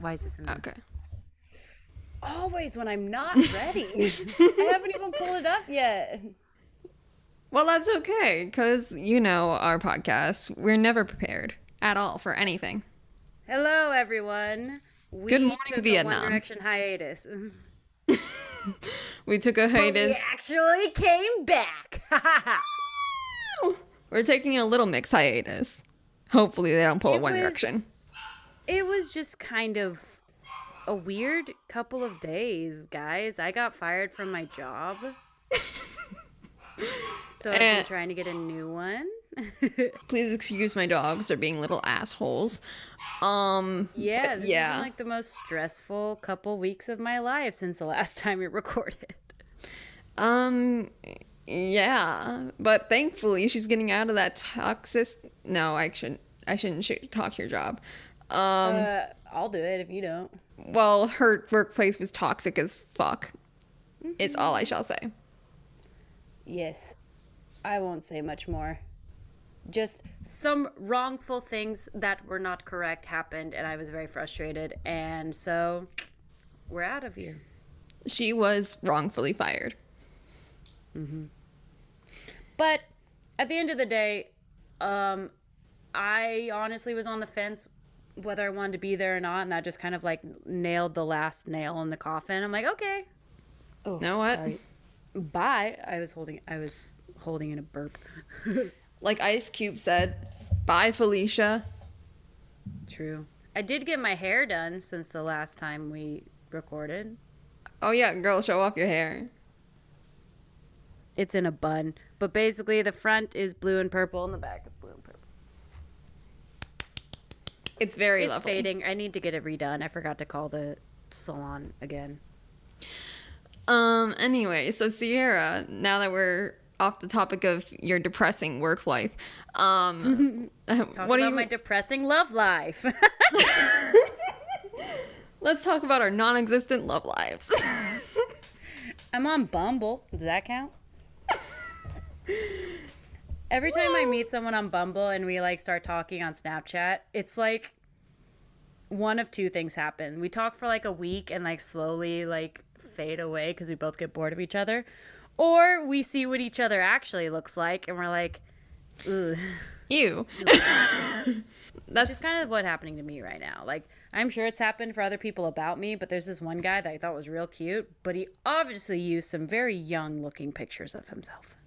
Why is this in there? Okay. Always when I'm not ready. I haven't even pulled it up yet. Well, that's okay, because you know our podcast. We're never prepared at all for anything. Hello, everyone. We Good morning, took A Vietnam. One Direction hiatus. We took a But we actually came back. We're taking a little mix hiatus. Hopefully, they don't pull a One was- Direction. It was just kind of a weird couple of days, guys. I got fired from my job. so I've been Eh. trying to get a new one. Please excuse my dogs; they're being little assholes. Um, yeah, this has yeah. been like the most stressful couple weeks of my life since the last time we recorded. um, yeah. But thankfully, she's getting out of that toxic. No, I shouldn't. I shouldn't sh- talk your job. Um, Uh, I'll do it if you don't. well, her workplace was toxic as fuck. It's all I shall say. Yes, I won't say much more. Just some wrongful things that were not correct happened, and I was very frustrated. And so we're out of here. She was wrongfully fired. Mm-hmm. But at the end of the day, um, I honestly was on the fence whether I wanted to be there or not, and that just kind of like nailed the last nail in the coffin. I'm like, okay. Oh, Know what? sorry. Bye. I was holding. I was holding in a burp. Like Ice Cube said, bye, Felicia. True. I did get my hair done since the last time we recorded. Oh, yeah, girl, show off your hair. It's in a bun, but basically the front is blue and purple, and the back is blue and purple. It's very It's lovely. fading. I need to get it redone. I forgot to call the salon again. Um, anyway, so Sierra, now that we're off the topic of your depressing work life, um, Talk what about do you? my depressing love life. Let's talk about our non-existent love lives. I'm on Bumble. Does that count? Every time I meet someone on Bumble and we like start talking on Snapchat, it's like one of two things happen. We talk for like a week and like slowly like fade away because we both get bored of each other, or we see what each other actually looks like and we're like, ooh. you. That's just kind of what's happening to me right now. Like, I'm sure it's happened for other people about me, but there's this one guy that I thought was real cute, but he obviously used some very young looking pictures of himself.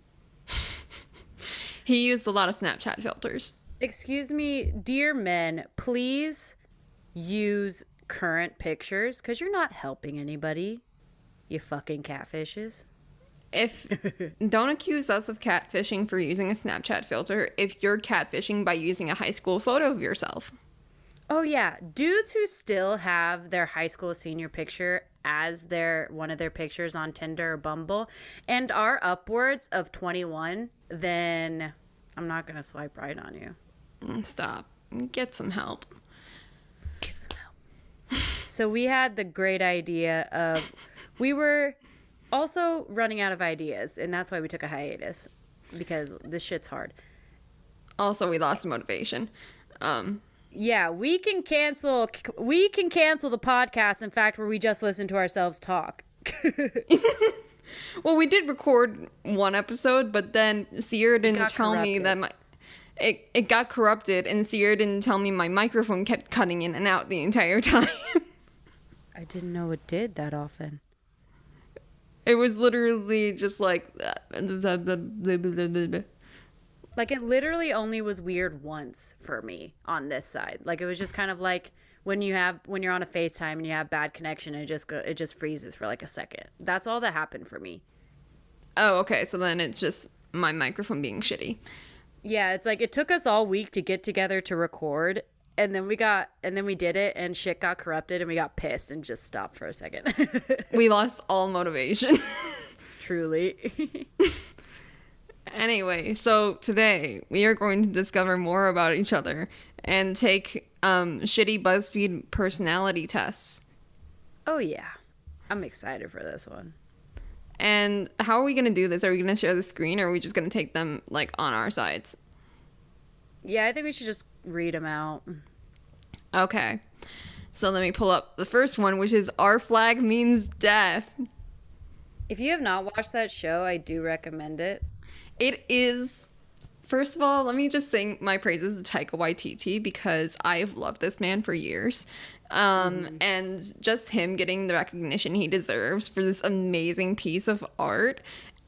He used a lot of Snapchat filters. Excuse me, dear men, please use current pictures because you're not helping anybody. You fucking catfishes. If don't accuse us of catfishing for using a Snapchat filter if you're catfishing by using a high school photo of yourself. Oh yeah, dudes who still have their high school senior picture as their one of their pictures on Tinder or Bumble and are upwards of 21, then I'm not going to swipe right on you. Mm, Stop. Get some help. Get some help. so we had the great idea of we were also running out of ideas and that's why we took a hiatus because this shit's hard. Also, we lost motivation. Um, Yeah, we can cancel we can cancel the podcast in fact where we just listen to ourselves talk. well, we did record one episode, but then Sierra didn't tell me that my it, it got corrupted, and Sierra didn't tell me my microphone kept cutting in and out the entire time. I didn't know it did that often. it was literally just like. Like it literally only was weird once for me on this side. Like it was just kind of like when you have when you're on a FaceTime and you have bad connection it just go it just freezes for like a second. That's all that happened for me. Oh, okay. So then it's just my microphone being shitty. Yeah, it's like it took us all week to get together to record and then we got and then we did it and shit got corrupted and we got pissed and just stopped for a second. We lost all motivation. Truly. Anyway, so today we are going to discover more about each other and take um, shitty BuzzFeed personality tests. oh yeah. I'm excited for this one. And how are we going to do this? Are we going to share the screen or are we just going to take them like on our sides? Yeah, I think we should just read them out. Okay. So let me pull up the first one, which is Our Flag Means Death. If you have not watched that show, I do recommend it. It is. First of all, let me just sing my praises to Taika Waititi because I've loved this man for years. Um, And just him getting the recognition he deserves for this amazing piece of art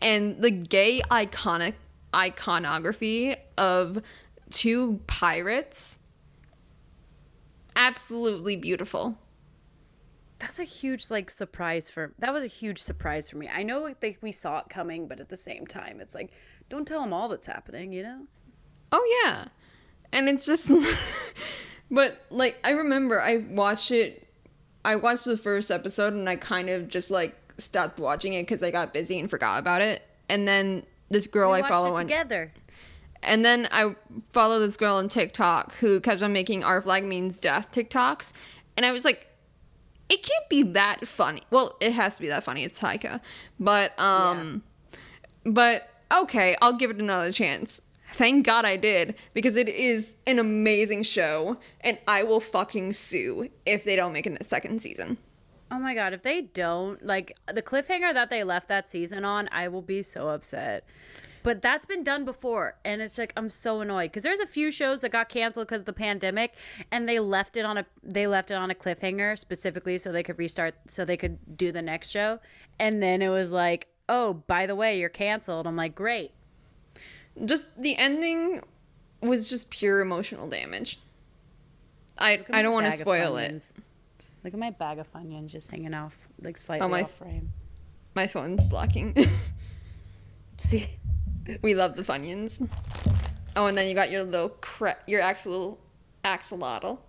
and the gay iconic iconography of two pirates. Absolutely beautiful. That's a huge like surprise for that was a huge surprise for me. I know like, we saw it coming, but at the same time, it's like don't tell them all that's happening, you know? Oh yeah. And it's just but like I remember I watched it I watched the first episode and I kind of just like stopped watching it cuz I got busy and forgot about it. And then this girl we I follow on together. and then I follow this girl on TikTok who kept on making our flag means death TikToks and I was like it can't be that funny. Well, it has to be that funny. It's Taika. But um but okay, I'll give it another chance. Thank God I did because it is an amazing show and I will fucking sue if they don't make it a second season. Oh my god, if they don't like the cliffhanger that they left that season on, I will be so upset. But that's been done before, and it's like I'm so annoyed because there's a few shows that got canceled because of the pandemic, and they left it on a they left it on a cliffhanger specifically so they could restart, so they could do the next show, and then it was like, oh, by the way, you're canceled. I'm like, great. Just the ending was just pure emotional damage. I I don't want to spoil it. Look at my bag of Funyuns just hanging off, like slightly Oh, my- off frame. My phone's blocking. See, we love the Funyuns. Oh, and then you got your little cra- your actual axolotl.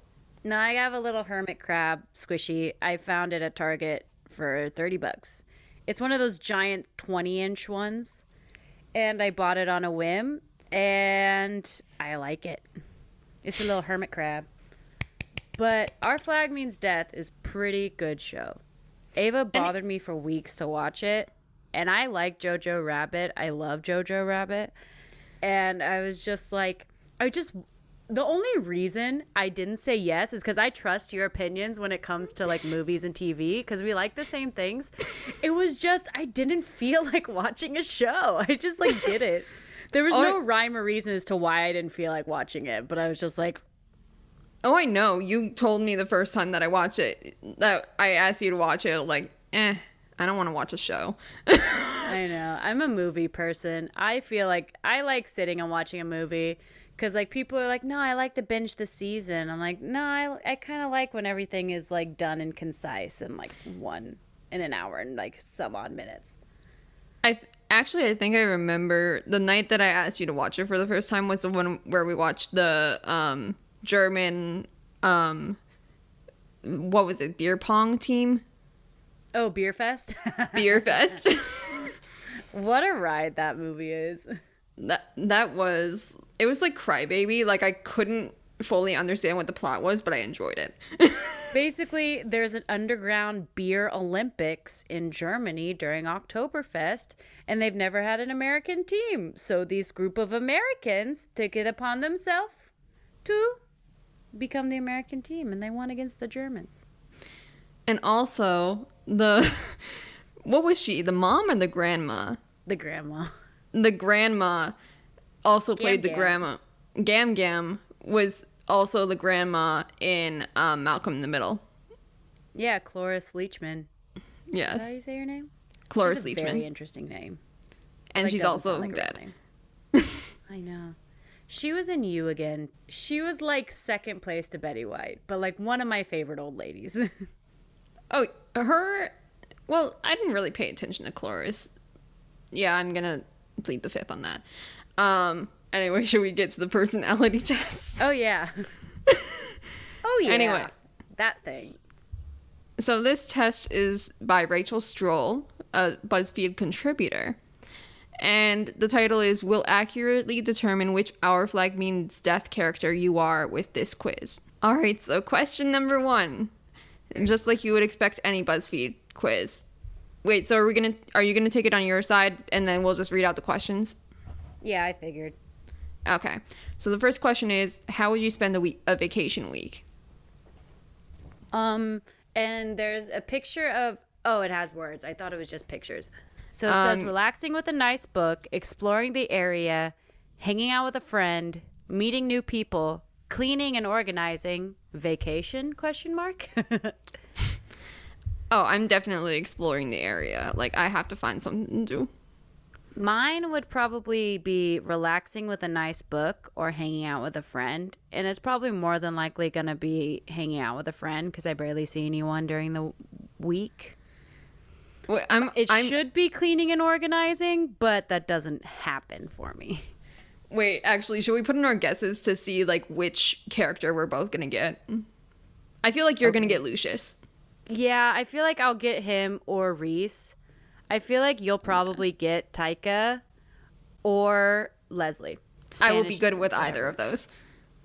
No, I have a little hermit crab squishy. I found it at Target for 30 bucks. It's one of those giant 20 inch ones. And I bought it on a whim and I like it. It's a little hermit crab. But Our Flag Means Death is pretty good show. Ava bothered me for weeks to watch it. And I like Jojo Rabbit. I love Jojo Rabbit. And I was just like, I just the only reason I didn't say yes is because I trust your opinions when it comes to like movies and TV because we like the same things. It was just I didn't feel like watching a show. I just like did it. There was Oh, no rhyme or reason as to why I didn't feel like watching it, but I was just like, Oh, I know. You told me the first time that I watched it that I asked you to watch it. Like, eh, I don't want to watch a show. I know. I'm a movie person. I feel like I like sitting and watching a movie because like people are like, no, I like to binge the season. I'm like, no, I I kind of like when everything is like done and concise and like one in an hour and like some odd minutes. I th- actually I think I remember the night that I asked you to watch it for the first time was the one where we watched the um German um what was it beer pong team Oh, Beer Fest. beer fest what a ride that movie is. That that was it was like crybaby like I couldn't fully understand what the plot was but I enjoyed it Basically, there's an underground beer Olympics in Germany during Oktoberfest, and they've never had an American team. So these group of Americans took it upon themselves to become the American team, and they won against the Germans. and also the what was she the mom or the grandma The grandma. The grandma also played the Gam. grandma. Gam Gam was also the grandma in um, Malcolm in the Middle. Yeah, Cloris Leachman. Is that how you say her name? Cloris a very Leachman, interesting name. and Like, she's also like dead. I know. She was in You again. She was like second place to Betty White, but like one of my favorite old ladies. Oh, her. Well, I didn't really pay attention to Cloris. Yeah, I'm gonna plead the fifth on that. Um. Anyway, should we get to the personality test? oh yeah. oh yeah. Anyway. that thing. So this test is by Rachel Stroll, a BuzzFeed contributor. And the title is Will accurately determine which Our Flag Means Death character you are with this quiz. All right, so question number one. Just like you would expect any BuzzFeed quiz. Wait, so are we gonna are you gonna take it on your side and then we'll just read out the questions? Yeah, I figured. Okay. So the first question is how would you spend a week a vacation week? Um, and there's a picture of. Oh, it has words. I thought it was just pictures. So it says Um, relaxing with a nice book, exploring the area, hanging out with a friend, meeting new people, cleaning and organizing, vacation? Question mark. Oh, I'm definitely exploring the area. Like I have to find something to do. Mine would probably be relaxing with a nice book or hanging out with a friend. And it's probably more than likely going to be hanging out with a friend because I barely see anyone during the week. Wait, I'm. It I'm, should be cleaning and organizing, but that doesn't happen for me. Wait, actually, should we put in our guesses to see like which character we're both gonna get? I feel like you're gonna get Lucius. Yeah, I feel like I'll get him or Reese. I feel like you'll probably get Taika or Leslie. I will be good with either of those.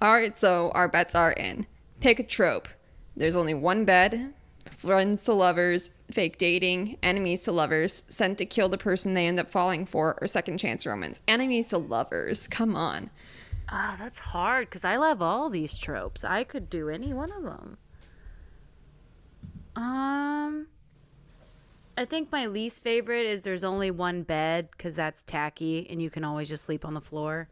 All right, so our bets are in. Pick a trope. There's only one bed. Friends to lovers, fake dating, enemies to lovers, sent to kill the person they end up falling for, or second chance romance. Enemies to lovers. Come on. Ah, that's hard because I love all these tropes. I could do any one of them. Um, I think my least favorite is there's only one bed because that's tacky and you can always just sleep on the floor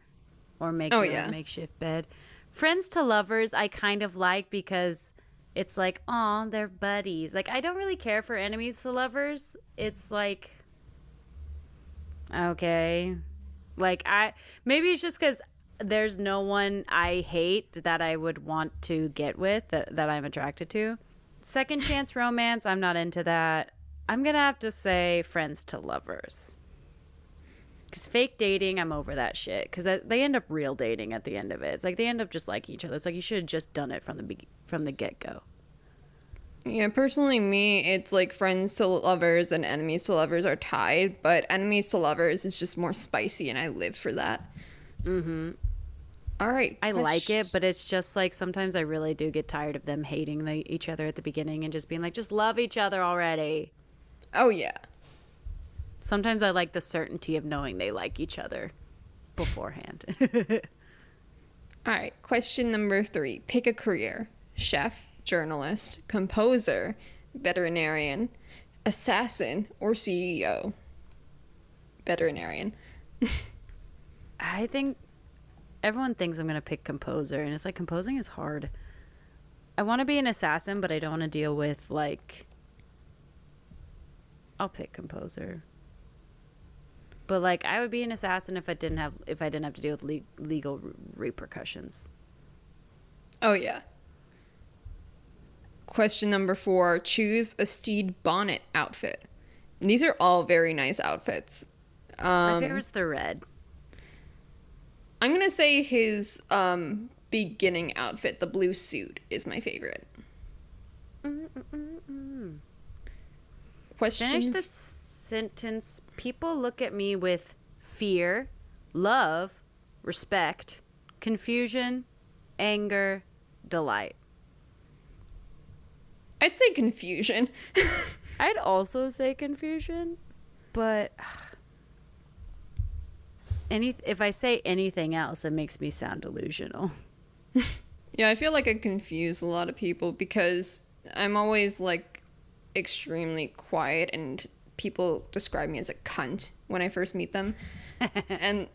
or make Oh, your yeah. makeshift bed. Friends to lovers, I kind of like because it's like, oh, they're buddies. Like, I don't really care for enemies to lovers. It's like, okay. Like, I maybe it's just because there's no one I hate that I would want to get with that, that I'm attracted to. Second chance romance, I'm not into that. I'm gonna have to say friends to lovers. Because fake dating, I'm over that shit. Because they end up real dating at the end of it. It's like they end up just liking each other. It's like you should have just done it from the be- from the get go. Yeah, personally, me, it's like friends to lovers and enemies to lovers are tied, but enemies to lovers is just more spicy, and I live for that. Mm-hmm. All right. I like it, but it's just like sometimes I really do get tired of them hating the, each other at the beginning and just being like, just love each other already. Oh yeah. Sometimes I like the certainty of knowing they like each other beforehand. All right. Question number three: Pick a career: chef, journalist, composer, veterinarian, assassin, or CEO. Veterinarian. I think everyone thinks I'm going to pick composer, and it's like composing is hard. I want to be an assassin, but I don't want to deal with like. I'll pick composer. But like, I would be an assassin if I didn't have if I didn't have to deal with le- legal re- repercussions. Oh yeah. Question number four: Choose a Stede Bonnet outfit. And these are all very nice outfits. My Um, favorite's the red. I'm gonna say his um, beginning outfit, the blue suit, is my favorite. Question. Finish the sentence. People look at me with fear, love, respect, confusion, anger, delight. I'd say confusion. I'd also say confusion, but any if I say anything else, it makes me sound delusional. yeah, I feel like I confuse a lot of people because I'm always like extremely quiet and people describe me as a cunt when I first meet them. and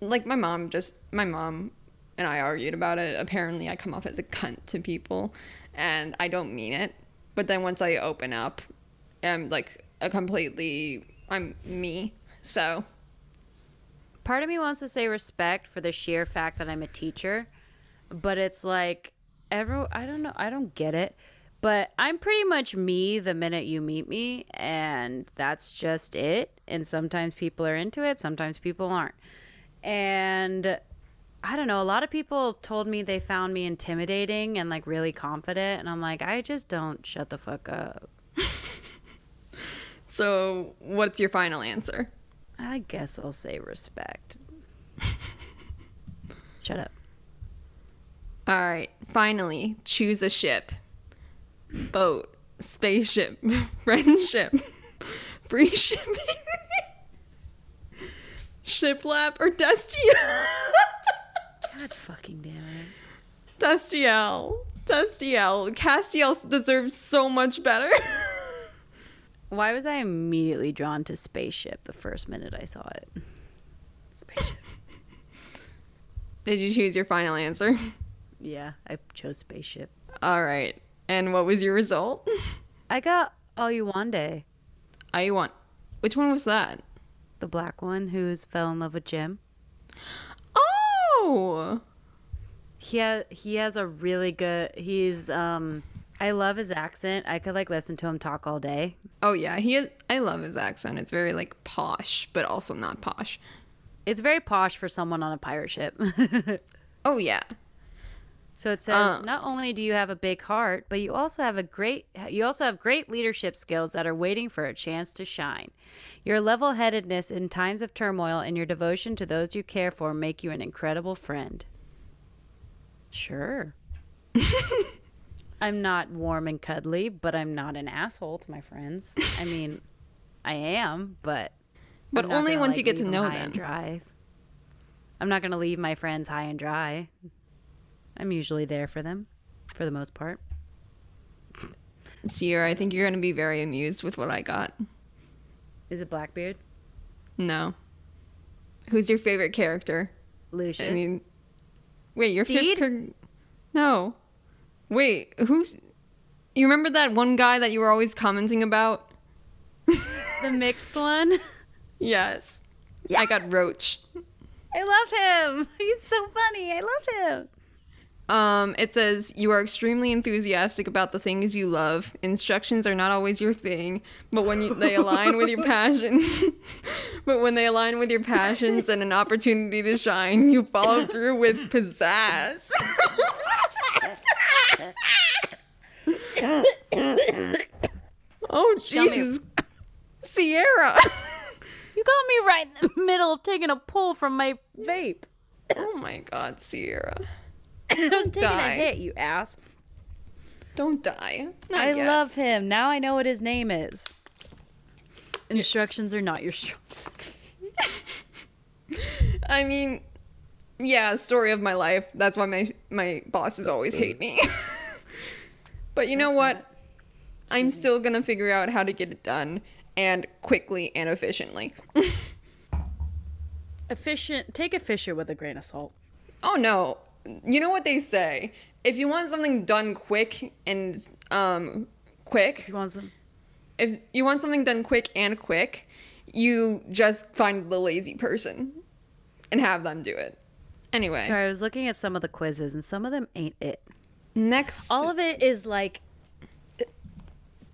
like my mom just my mom and I argued about it. Apparently I come off as a cunt to people and I don't mean it. But then once I open up, I'm like a completely I'm me. So Part of me wants to say respect for the sheer fact that I'm a teacher, but it's like every I don't know, I don't get it. But I'm pretty much me the minute you meet me, and that's just it. And sometimes people are into it, sometimes people aren't. And I don't know, a lot of people told me they found me intimidating and like really confident, and I'm like, I just don't shut the fuck up. so what's your final answer? I guess I'll say respect. Shut up. All right, finally, choose a ship. Boat, spaceship, friendship, free shipping, shiplap, or Destiel. God fucking damn it. Destiel. Destiel. Castiel deserves so much better. Why was I immediately drawn to spaceship the first minute I saw it? Spaceship. Did you choose your final answer? Yeah, I chose spaceship. All right. And what was your result? I got Oluwande, I want. Which one was that? the black one who's fell in love with Jim. Oh. He ha- he has a really good. He's um. I love his accent. I could like listen to him talk all day. Oh yeah, he is. I love his accent. It's very like posh, but also not posh. It's very posh for someone on a pirate ship. Oh yeah. So it says, Uh. not only do you have a big heart, but you also have a great you also have great leadership skills that are waiting for a chance to shine. Your level-headedness in times of turmoil and your devotion to those you care for make you an incredible friend. Sure. I'm not warm and cuddly, but I'm not an asshole to my friends. I mean, I am, but But only once like, you get to know them. and dry. I'm not going to leave my friends high and dry. I'm usually there for them, for the most part. Sierra, I think you're gonna be very amused with what I got. Is it Blackbeard? No. Who's your favorite character? Lucius? I mean, wait, your favorite. No. Wait, who's? You remember that one guy that you were always commenting about? the mixed one? Yes. Yeah. I got Roach. I love him. He's so funny. I love him. Um, it says you are extremely enthusiastic about the things you love. Instructions are not always your thing, but when you, they align with your passion, but when they align with your passions and an opportunity to shine, you follow through with pizzazz. Oh Jesus, Sierra! You got me right in the middle of taking a pull from my vape. oh my God, Sierra! I was taking Die. a hit, you ass. Don't die. Not I yet. love him. Now I know what his name is. Instructions are not your instructions. I mean, yeah, story of my life. That's why my my bosses always hate me. but you know what? I'm still gonna figure out how to get it done and quickly and efficiently. Efficient. Take a Fisher with a grain of salt. oh no, you know what they say? If you want something done quick and um quick, You want some? if you want something done quick and quick, you just find the lazy person and have them do it. Anyway, Sorry, I was looking at some of the quizzes, and some of them ain't it. next All of it is like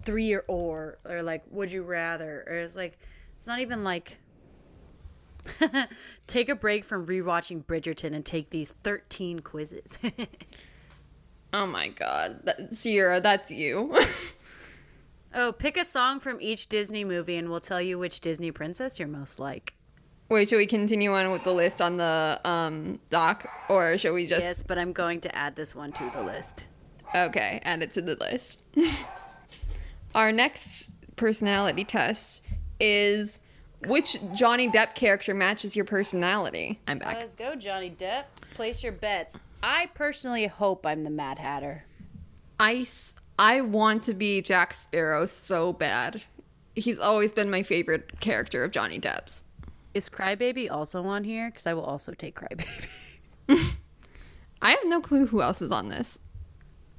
three or or or like would you rather or it's like it's not even like take a break from rewatching Bridgerton and take these 13 quizzes. Oh my god. That, Sierra, that's you. oh, pick a song from each Disney movie and we'll tell you which Disney princess you're most like. Wait, should we continue on with the list on the um doc or should we just Yes, but I'm going to add this one to the list. Okay, add it to the list. Our next personality test is which Johnny Depp character matches your personality? I'm back. Let's go, Johnny Depp. Place your bets. I personally hope I'm the Mad Hatter. I, I want to be Jack Sparrow so bad. He's always been my favorite character of Johnny Depp's. Is Crybaby also on here? Because I will also take Crybaby. I have no clue who else is on this.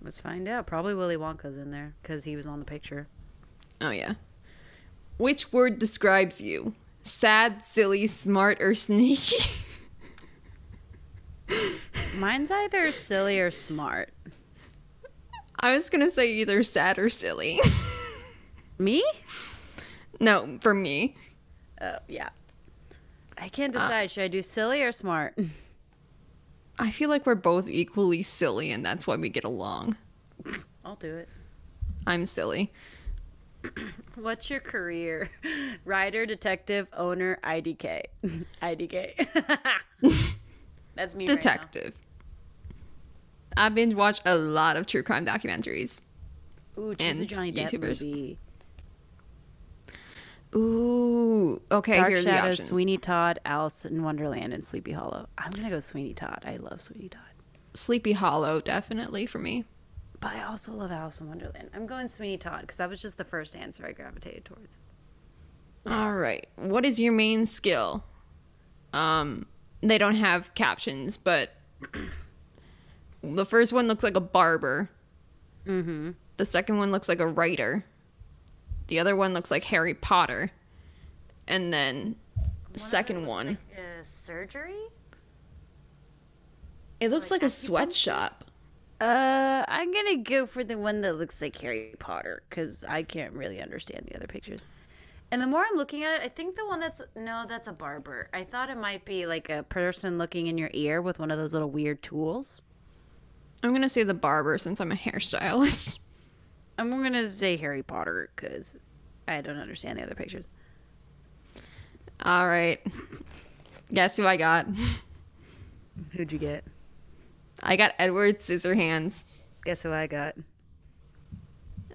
Let's find out. Probably Willy Wonka's in there because he was on the picture. Oh, yeah. Which word describes you? Sad, silly, smart, or sneaky? Mine's either silly or smart. I was gonna say either sad or silly. Me? no, for me. Oh, yeah. I can't uh, decide. Should I do silly or smart? I feel like we're both equally silly, and that's why we get along. I'll do it. I'm silly. What's your career? Writer, detective, owner, IDK. IDK. That's me. right. Detective. I binge watch a lot of true crime documentaries. Ooh, choose a and Johnny Depp YouTubers. movie. Ooh, okay. Dark Shadows, options. Sweeney Todd, Alice in Wonderland, and Sleepy Hollow. I'm gonna go Sweeney Todd. I love Sweeney Todd. Sleepy Hollow, definitely for me. but I also love Alice in Wonderland. I'm going Sweeney Todd because that was just the first answer I gravitated towards. All right. What is your main skill? Um, they don't have captions, but the first one looks like a barber. Mm-hmm. The second one looks like a writer. The other one looks like Harry Potter. And then the second one, Uh, surgery? it looks like a sweatshop. Uh, I'm gonna go for the one that looks like Harry Potter because I can't really understand the other pictures. And the more I'm looking at it, I think the one that's no, that's a barber. I thought it might be like a person looking in your ear with one of those little weird tools. I'm gonna say the barber since I'm a hairstylist. I'm gonna say Harry Potter because I don't understand the other pictures. All right. Guess who I got? Who'd you get? I got Edward Scissorhands. Guess who I got?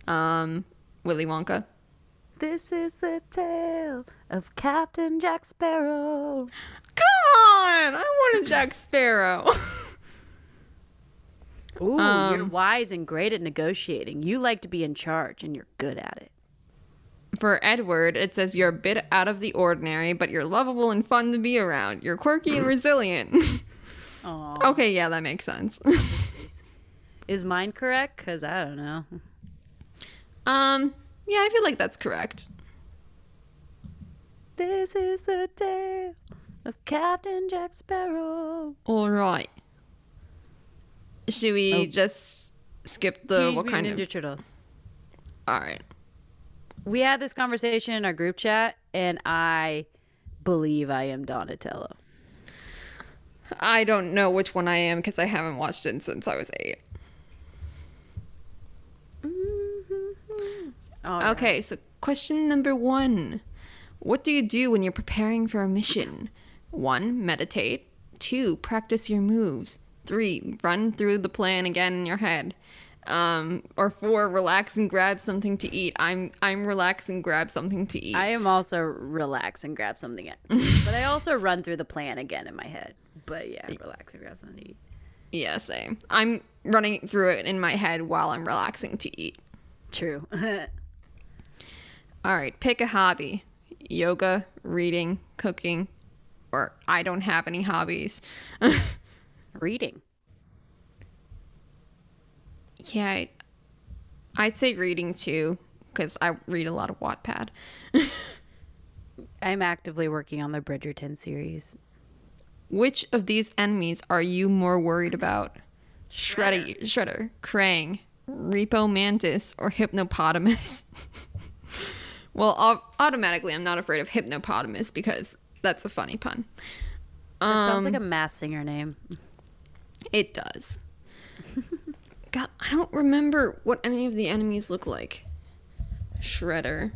Um, Willy Wonka. This is the tale of Captain Jack Sparrow. Come on! I wanted Jack Sparrow. Ooh, you're Um, wise and great at negotiating. You like to be in charge, and you're good at it. For Edward, it says you're a bit out of the ordinary, but you're lovable and fun to be around. You're quirky and resilient. Okay, yeah, that makes sense. Is mine correct? Because I don't know. um, yeah, I feel like that's correct. This is the tale of Captain Jack Sparrow. All right. Should we Oh. just skip the Teenage what kind Mutant of? Ninja Turtles. All right. We had this conversation in our group chat, and I believe I am Donatello. I don't know which one I am because I haven't watched it since I was eight. Mm-hmm. All right. Okay, so question number one. What do you do when you're preparing for a mission? One, meditate. Two, practice your moves. Three, run through the plan again in your head. Um, or four, relax and grab something to eat. I'm I'm relax and grab something to eat. I am also relax and grab something, but I also run through the plan again in my head. But yeah, relax and grab something to eat. yeah, same. I'm running through it in my head while I'm relaxing to eat. True. All right, pick a hobby. Yoga, reading, cooking, or I don't have any hobbies. Reading. Yeah, I, I'd say reading too, because I read a lot of Wattpad. I'm actively working on the Bridgerton series. Which of these enemies are you more worried about? Shredder, Shredder, Krang, Repo Mantis, or Hypnopotamus? well, automatically, I'm not afraid of Hypnopotamus because that's a funny pun. That sounds like Um, a mass singer name. It does. God, I don't remember what any of the enemies look like. Shredder.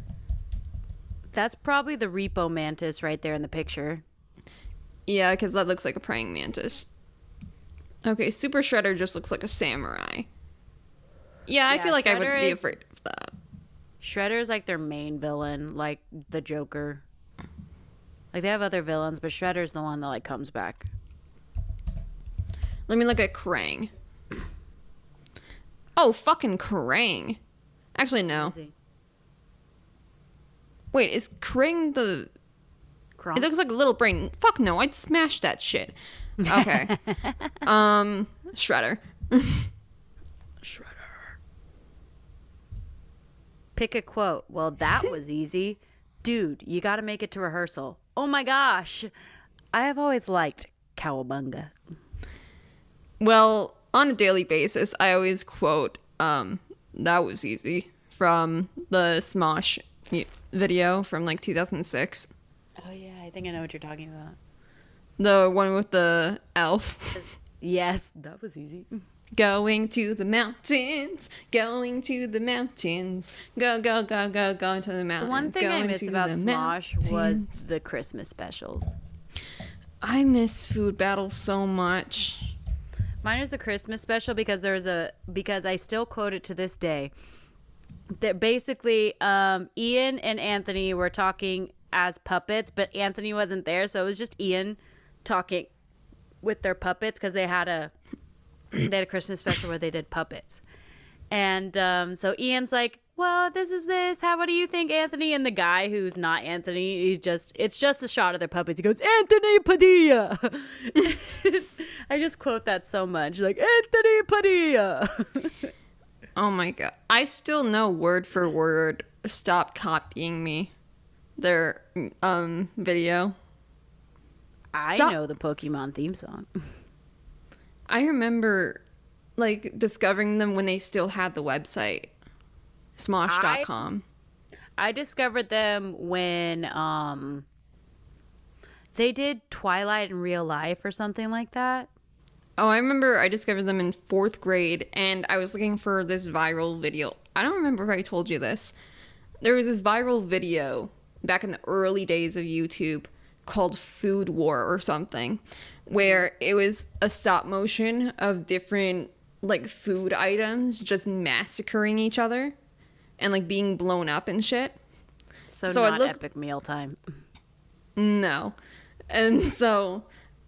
That's probably the Repo Mantis right there in the picture. Yeah, because that looks like a praying mantis. Okay, Super Shredder just looks like a samurai. Yeah, I Yeah, feel like I would Shredder be is- afraid of that. Shredder is like their main villain, like the Joker. Like they have other villains, but Shredder's the one that like comes back. Let me look at Krang. Oh, fucking Krang. Actually, no. Wait, is Krang the. Kronk? It looks like a little brain. Fuck no, I'd smash that shit. Okay. um, Shredder. Shredder. Pick a quote. Well, that was easy. Dude, you got to make it to rehearsal. Oh my gosh. I have always liked Cowabunga. Well, on a daily basis, I always quote, um, that was easy from the Smosh video from like 2006. Oh yeah, I think I know what you're talking about. The one with the elf. Yes, that was easy. Going to the mountains, going to the mountains, go, go, go, go, go to the mountains. The one thing I going miss to about the Smosh was the Christmas specials. I miss Food Battle so much. Mine is the Christmas special because there's a because I still quote it to this day. That basically, um, Ian and Anthony were talking as puppets, but Anthony wasn't there, so it was just Ian talking with their puppets because they had a they had a Christmas special where they did puppets. And um, so Ian's like, well, this is this. How what do you think, Anthony? And the guy who's not Anthony, he's just it's just a shot of their puppets. He goes, Anthony Padilla. I just quote that so much. Like, Anthony Padilla. Oh my god. I still know word for word stop copying me their um video. I know the Pokemon theme song. I remember like discovering them when they still had the website smosh.com. I discovered them when um they did Twilight in real life or something like that. Oh, I remember I discovered them in 4th grade and I was looking for this viral video. I don't remember if I told you this. There was this viral video back in the early days of YouTube called Food War or something where it was a stop motion of different like food items just massacring each other and like being blown up and shit. So, So not look- epic meal time. No. And so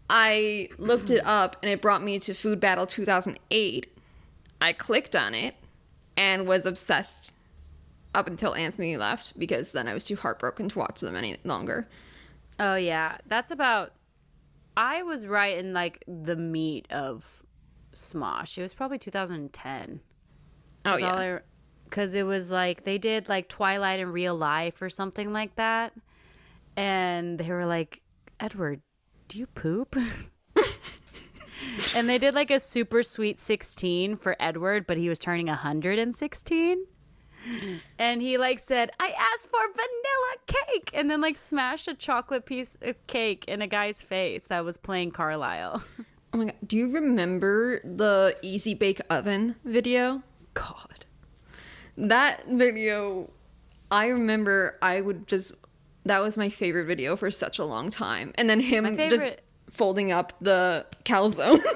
I looked it up and it brought me to Food Battle 2008. I clicked on it and was obsessed up until Anthony left because then I was too heartbroken to watch them any longer. Oh yeah, that's about. I was right in like the meat of Smosh. It was probably 2010. Oh yeah. because it was like they did like Twilight in real life or something like that, and they were like, Edward, do you poop? and they did like a super sweet 16 for Edward, but he was turning 116. And he like said, I asked for vanilla cake, and then like smashed a chocolate piece of cake in a guy's face that was playing Carlisle. Oh my god. Do you remember the Easy Bake Oven video? God. That video, I remember I would just, that was my favorite video for such a long time. And then him just folding up the calzone.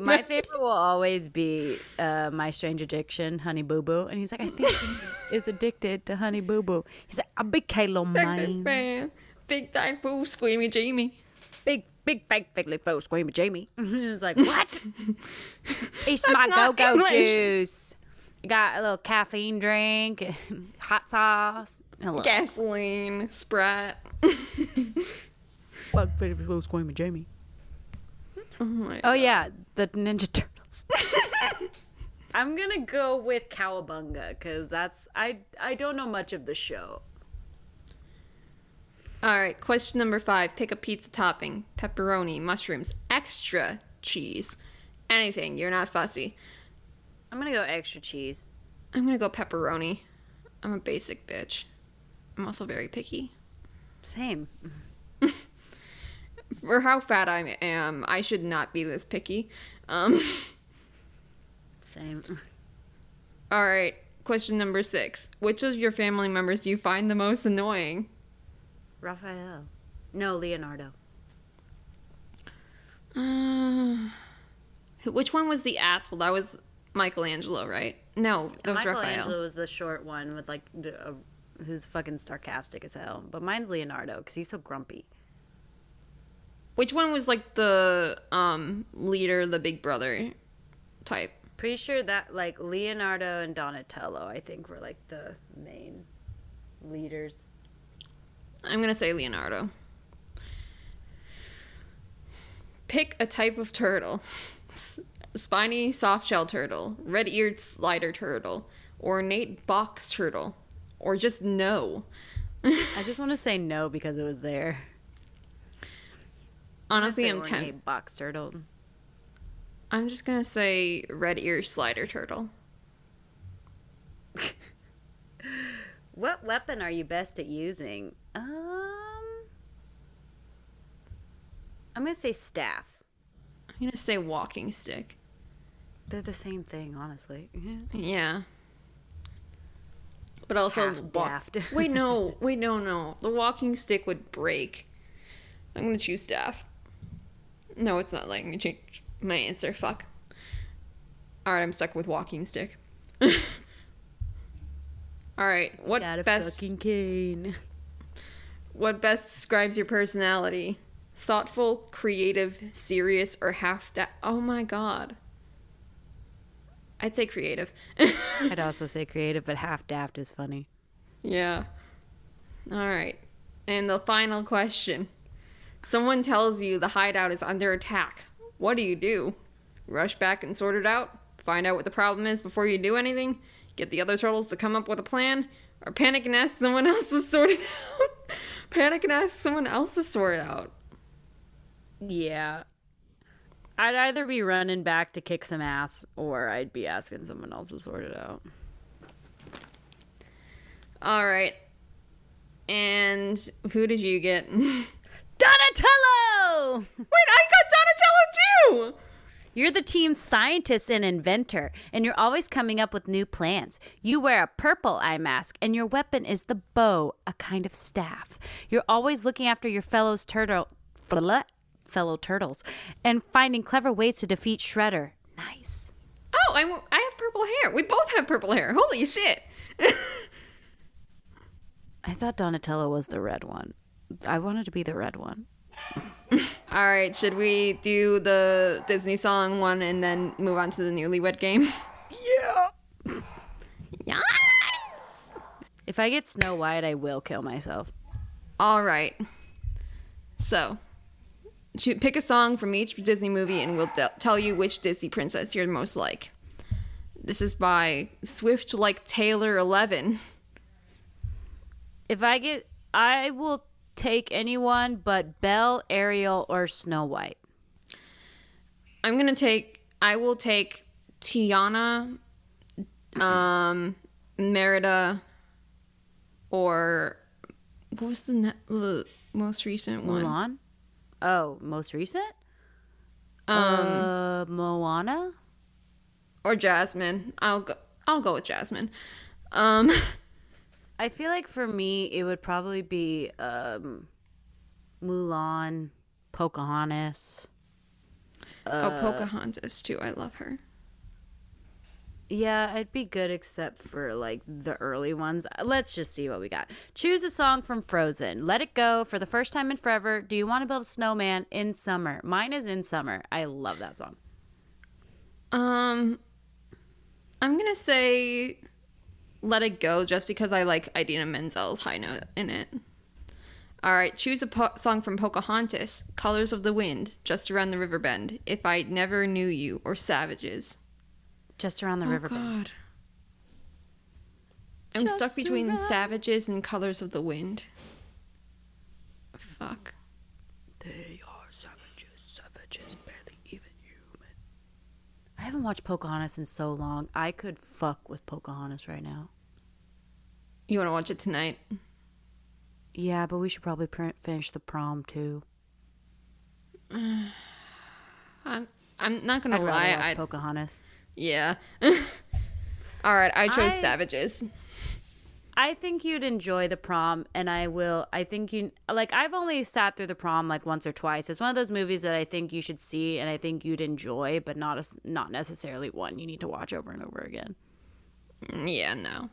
My favorite will always be uh, My Strange Addiction, Honey Boo Boo. And he's like, I think he is addicted to Honey Boo Boo. He's like, a big Kalo mine. Man, big time fool, squeamy Jamie. Big, big fake fiddly foe, screaming Jamie. it's like, what? it's my go not go English. juice. Got a little caffeine drink, hot sauce. Hello. Gasoline, Sprat. Bug fiddly foe, screaming Jamie. Oh, my Oh, yeah, the Ninja Turtles. I'm gonna go with Cowabunga because that's I I don't know much of the show. All right, question number five. Pick a pizza topping: pepperoni, mushrooms, extra cheese, anything. You're not fussy. I'm gonna go extra cheese. I'm gonna go pepperoni. I'm a basic bitch. I'm also very picky. Same. For how fat I am, I should not be this picky. Um, Same. all right, question number six. Which of your family members do you find the most annoying? Raphael. No, Leonardo. Uh, which one was the asshole? That was Michelangelo, right? No, that was Michelangelo Raphael. was the short one with like uh, who's fucking sarcastic as hell. But mine's Leonardo because he's so grumpy. Which one was like the um leader, the big brother type? Pretty sure that like Leonardo and Donatello, I think, were like the main leaders. I'm gonna say Leonardo. Pick a type of turtle. Spiny softshell turtle, red-eared slider turtle, ornate box turtle, or just no. I just want to say no because it was there. Honestly, I'm I'm ornate box turtle. I'm just gonna say red-eared slider turtle. What weapon are you best at using? Um, I'm gonna say staff. I'm gonna say walking stick. They're the same thing, honestly. Yeah. But also, Half wa- daft. wait, no, wait, no, no. The walking stick would break. I'm gonna choose staff. No, it's not letting me change my answer. Fuck. All right, I'm stuck with walking stick. All right, what Got a best? fucking cane. What best describes your personality? Thoughtful, creative, serious, or half da- Oh my god. I'd say creative. I'd also say creative, but half daft is funny. yeah. All right. And the final question. Someone tells you the hideout is under attack. What do you do? Rush back and sort it out? Find out what the problem is before you do anything? Get the other turtles to come up with a plan? Or panic and ask someone else to sort it out? Panic and ask someone else to sort it out. Yeah. I'd either be running back to kick some ass or I'd be asking someone else to sort it out. All right. And who did you get? Donatello! Wait, I got Donatello too! You're the team's scientist and inventor, and you're always coming up with new plans. You wear a purple eye mask, and your weapon is the bow, a kind of staff. You're always looking after your fellows turtle, fellow turtles, and finding clever ways to defeat Shredder. Nice. Oh, I'm, I have purple hair. We both have purple hair. Holy shit. I thought Donatello was the red one. I wanted to be the red one. All right, should we do the Disney song one and then move on to the newlywed game? Yeah. Yes! If I get Snow White, I will kill myself. All right. So, choo- pick a song from each Disney movie and we'll de- tell you which Disney princess you're most like. This is by Swift Like Taylor 11. If I get, I will take anyone but Belle, Ariel, or Snow White. I'm to take, I will take Tiana, um, Merida, or what was the ne- the most recent one? Mulan. Oh, most recent. Um, Uh, Moana. or Jasmine. I'll go. I'll go with Jasmine. Um, I feel like for me, it would probably be um, Mulan, Pocahontas. oh, Pocahontas too. I love her. Yeah, I'd be good except for like the early ones. Let's just see what we got. Choose a song from Frozen. Let it go for the first time in forever. Do you want to build a snowman in summer? Mine is in summer. I love that song. Um, I'm gonna say "Let It Go" just because I like Idina Menzel's high note in it. All right, choose a po- song from Pocahontas, "Colors of the Wind," "Just Around the River Bend," "If I Never Knew You," or "Savages." Just around the oh, river. bend. God. I'm stuck between around- "Savages" and "Colors of the Wind." Fuck. They are savages, savages, barely even human. I haven't watched Pocahontas in so long. I could fuck with Pocahontas right now. You want to watch it tonight? Yeah, but we should probably pr- finish the prom too. I'm, I'm not gonna I'd lie. I Pocahontas. yeah. All right, I chose I- "Savages." I think you'd enjoy the prom, and I will. I think you like. I've only sat through the prom like once or twice. It's one of those movies that I think you should see, and I think you'd enjoy, but not as not necessarily one you need to watch over and over again. Mm, Yeah, no.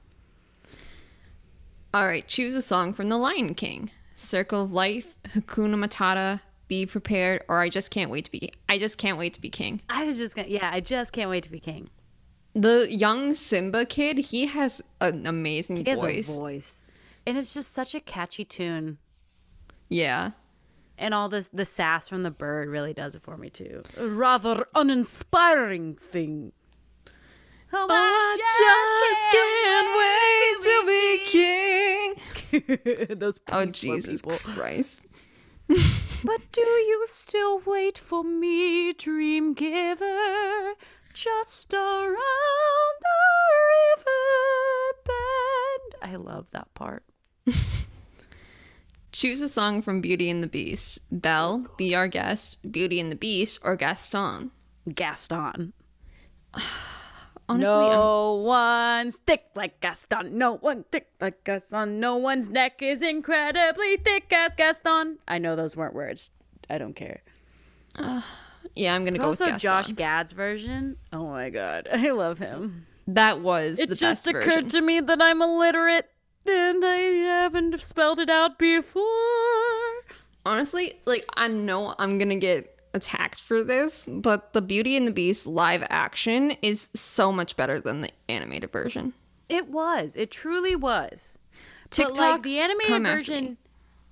All right, choose a song from The Lion King. Circle of Life, Hakuna Matata, Be Prepared, or I Just Can't Wait to Be I Just Can't Wait to Be King. I was just gonna. Yeah, I just can't wait to be king. The young Simba kid, he has an amazing He has voice. a voice, and it's just such a catchy tune. Yeah. And all this, the sass from the bird really does it for me too. A rather uninspiring thing. Oh, I oh, just can't wait to be king. Those Oh, Jesus people. Christ. But do you still wait for me, dream giver? Just around the river bend. I love that part. Choose a song from Beauty and the Beast. Belle, Be Our Guest, Beauty and the Beast, or Gaston. Gaston. Honestly, I'm- no one's thick like Gaston. No one thick like Gaston. No one's neck is incredibly thick as Gaston. I know those weren't words. I don't care. yeah, I'm gonna But go also, with. Josh Gad's version. Oh my god, I love him. That was the It just occurred version. to me that I'm illiterate and I haven't spelled it out before. Honestly, like I know I'm gonna get attacked for this, but the Beauty and the Beast live action is so much better than the animated version. It was. It truly was. TikTok, but like the animated version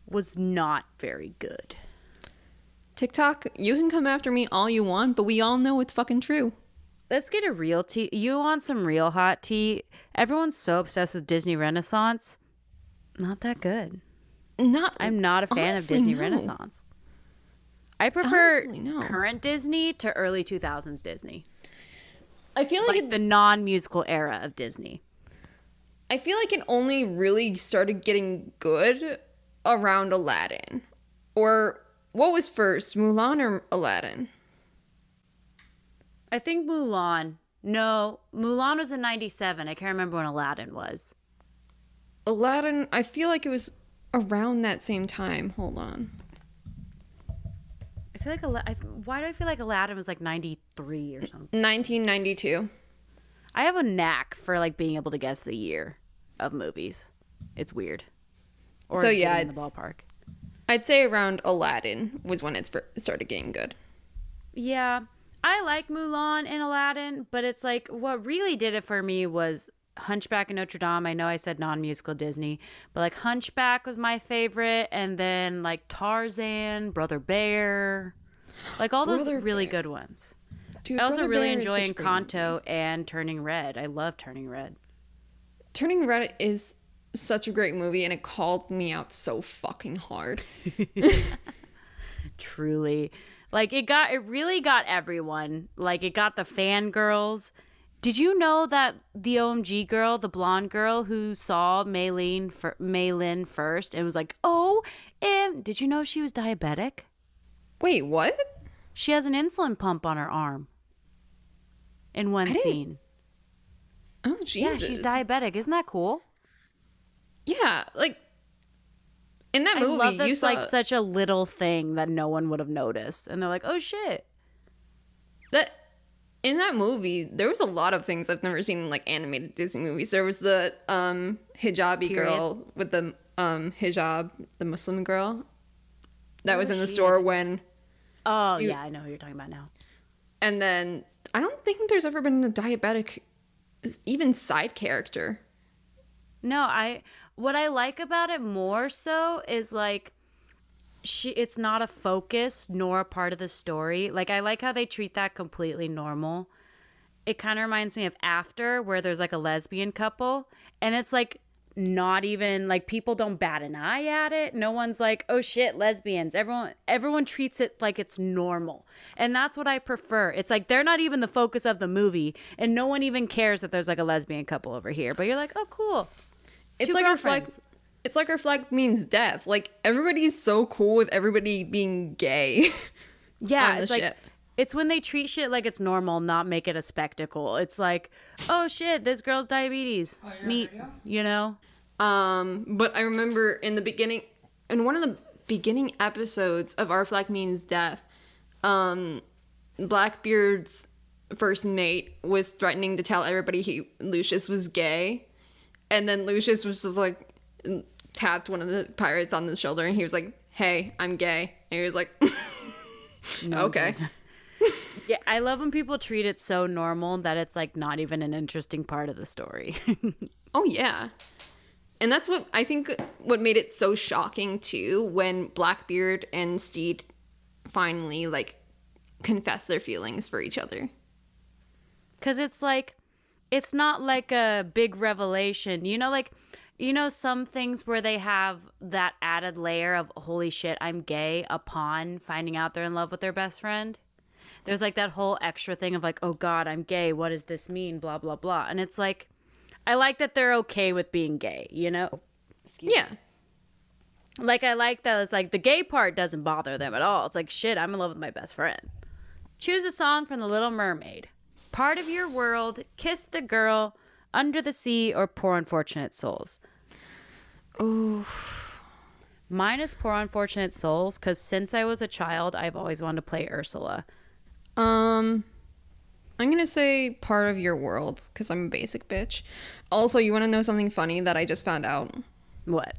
was not very good. TikTok, you can come after me all you want, but we all know it's fucking true. Let's get a real tea. You want some real hot tea? Everyone's so obsessed with Disney Renaissance. Not that good. Not I'm not a fan of Disney no. Renaissance. I prefer Honestly, no. current Disney to early 2000s Disney. I feel like, Like it, the non-musical era of Disney. I feel like it only really started getting good around Aladdin. Or what was first, Mulan or Aladdin? I think Mulan. No, Mulan was in 97. I can't remember when Aladdin was. Aladdin, I feel like it was around that same time. Hold on. I feel like Ala- I, why do I feel like Aladdin was like 93 or something? 1992. I have a knack for like being able to guess the year of movies. It's weird. Or So, yeah, in the ballpark. I'd say around Aladdin was when it started getting good. Yeah, I like Mulan and Aladdin, but it's like what really did it for me was Hunchback of Notre Dame. I know I said non-musical Disney, but like Hunchback was my favorite, and then like Tarzan, Brother Bear, like all those Brother really Bear. good ones. Dude, I also Brother really Bear enjoy such a great movie. Encanto and Turning Red. I love Turning Red. Turning Red is such a great movie, and it called me out so fucking hard. Truly, like it got it really got everyone. Like it got the fangirls. Did you know that the OMG girl, the blonde girl who saw Maylene fir- Maylin first and was like, "Oh, and did you know she was diabetic? Wait, what? She has an insulin pump on her arm." In one scene. Oh, Jesus. Yeah, she's diabetic. Isn't that cool? Yeah, like in that I movie, love that you it's saw like such a little thing that no one would have noticed, and they're like, "Oh shit." that in that movie. There was a lot of things I've never seen in like animated Disney movies. There was the um hijabi girl with the um hijab, the Muslim girl that was Oh, in the store when, Oh You- yeah, I know who you're talking about now. and then I don't think there's ever been a diabetic, even side character. No, I what I like about it more so is like she it's not a focus nor a part of the story. Like I like how they treat that completely normal. It kind of reminds me of After where there's like a lesbian couple and it's like not even like people don't bat an eye at it. No one's like, "Oh shit, lesbians." Everyone everyone treats it like it's normal. And that's what I prefer. It's like they're not even the focus of the movie and no one even cares that there's like a lesbian couple over here. But you're like, "Oh cool." It's Two like our flag. It's like our flag means death. Like everybody's so cool with everybody being gay. Yeah, on the it's like it's when they treat shit like it's normal, not make it a spectacle. It's like, oh shit, this girl's diabetes. Neat, you know? Um, but I remember in the beginning, in one of the beginning episodes of Our Flag Means Death, um, Blackbeard's first mate was threatening to tell everybody he Lucius was gay, and then Lucius was just like tapped one of the pirates on the shoulder, and he was like, "Hey, I'm gay," and he was like, "Okay." Yeah, I love when people treat it so normal that it's like not even an interesting part of the story. Oh yeah. And that's what I think what made it so shocking too when Blackbeard and Stede finally like confess their feelings for each other. Cuz it's like it's not like a big revelation. You know like you know some things where they have that added layer of holy shit, I'm gay upon finding out they're in love with their best friend. There's like that whole extra thing of like, oh God, I'm gay. What does this mean? Blah, blah, blah. And it's like, I like that they're okay with being gay, you know? Yeah. Like, I like that it's like the gay part doesn't bother them at all. It's like, shit, I'm in love with my best friend. Choose a song from The Little Mermaid. Part of your world, Kiss the Girl, Under the Sea, or Poor Unfortunate Souls. Oh, Mine is Poor Unfortunate Souls because since I was a child, I've always wanted to play Ursula. um I'm going to say part of your world cuz I'm a basic bitch. Also, you want to know something funny that I just found out? What?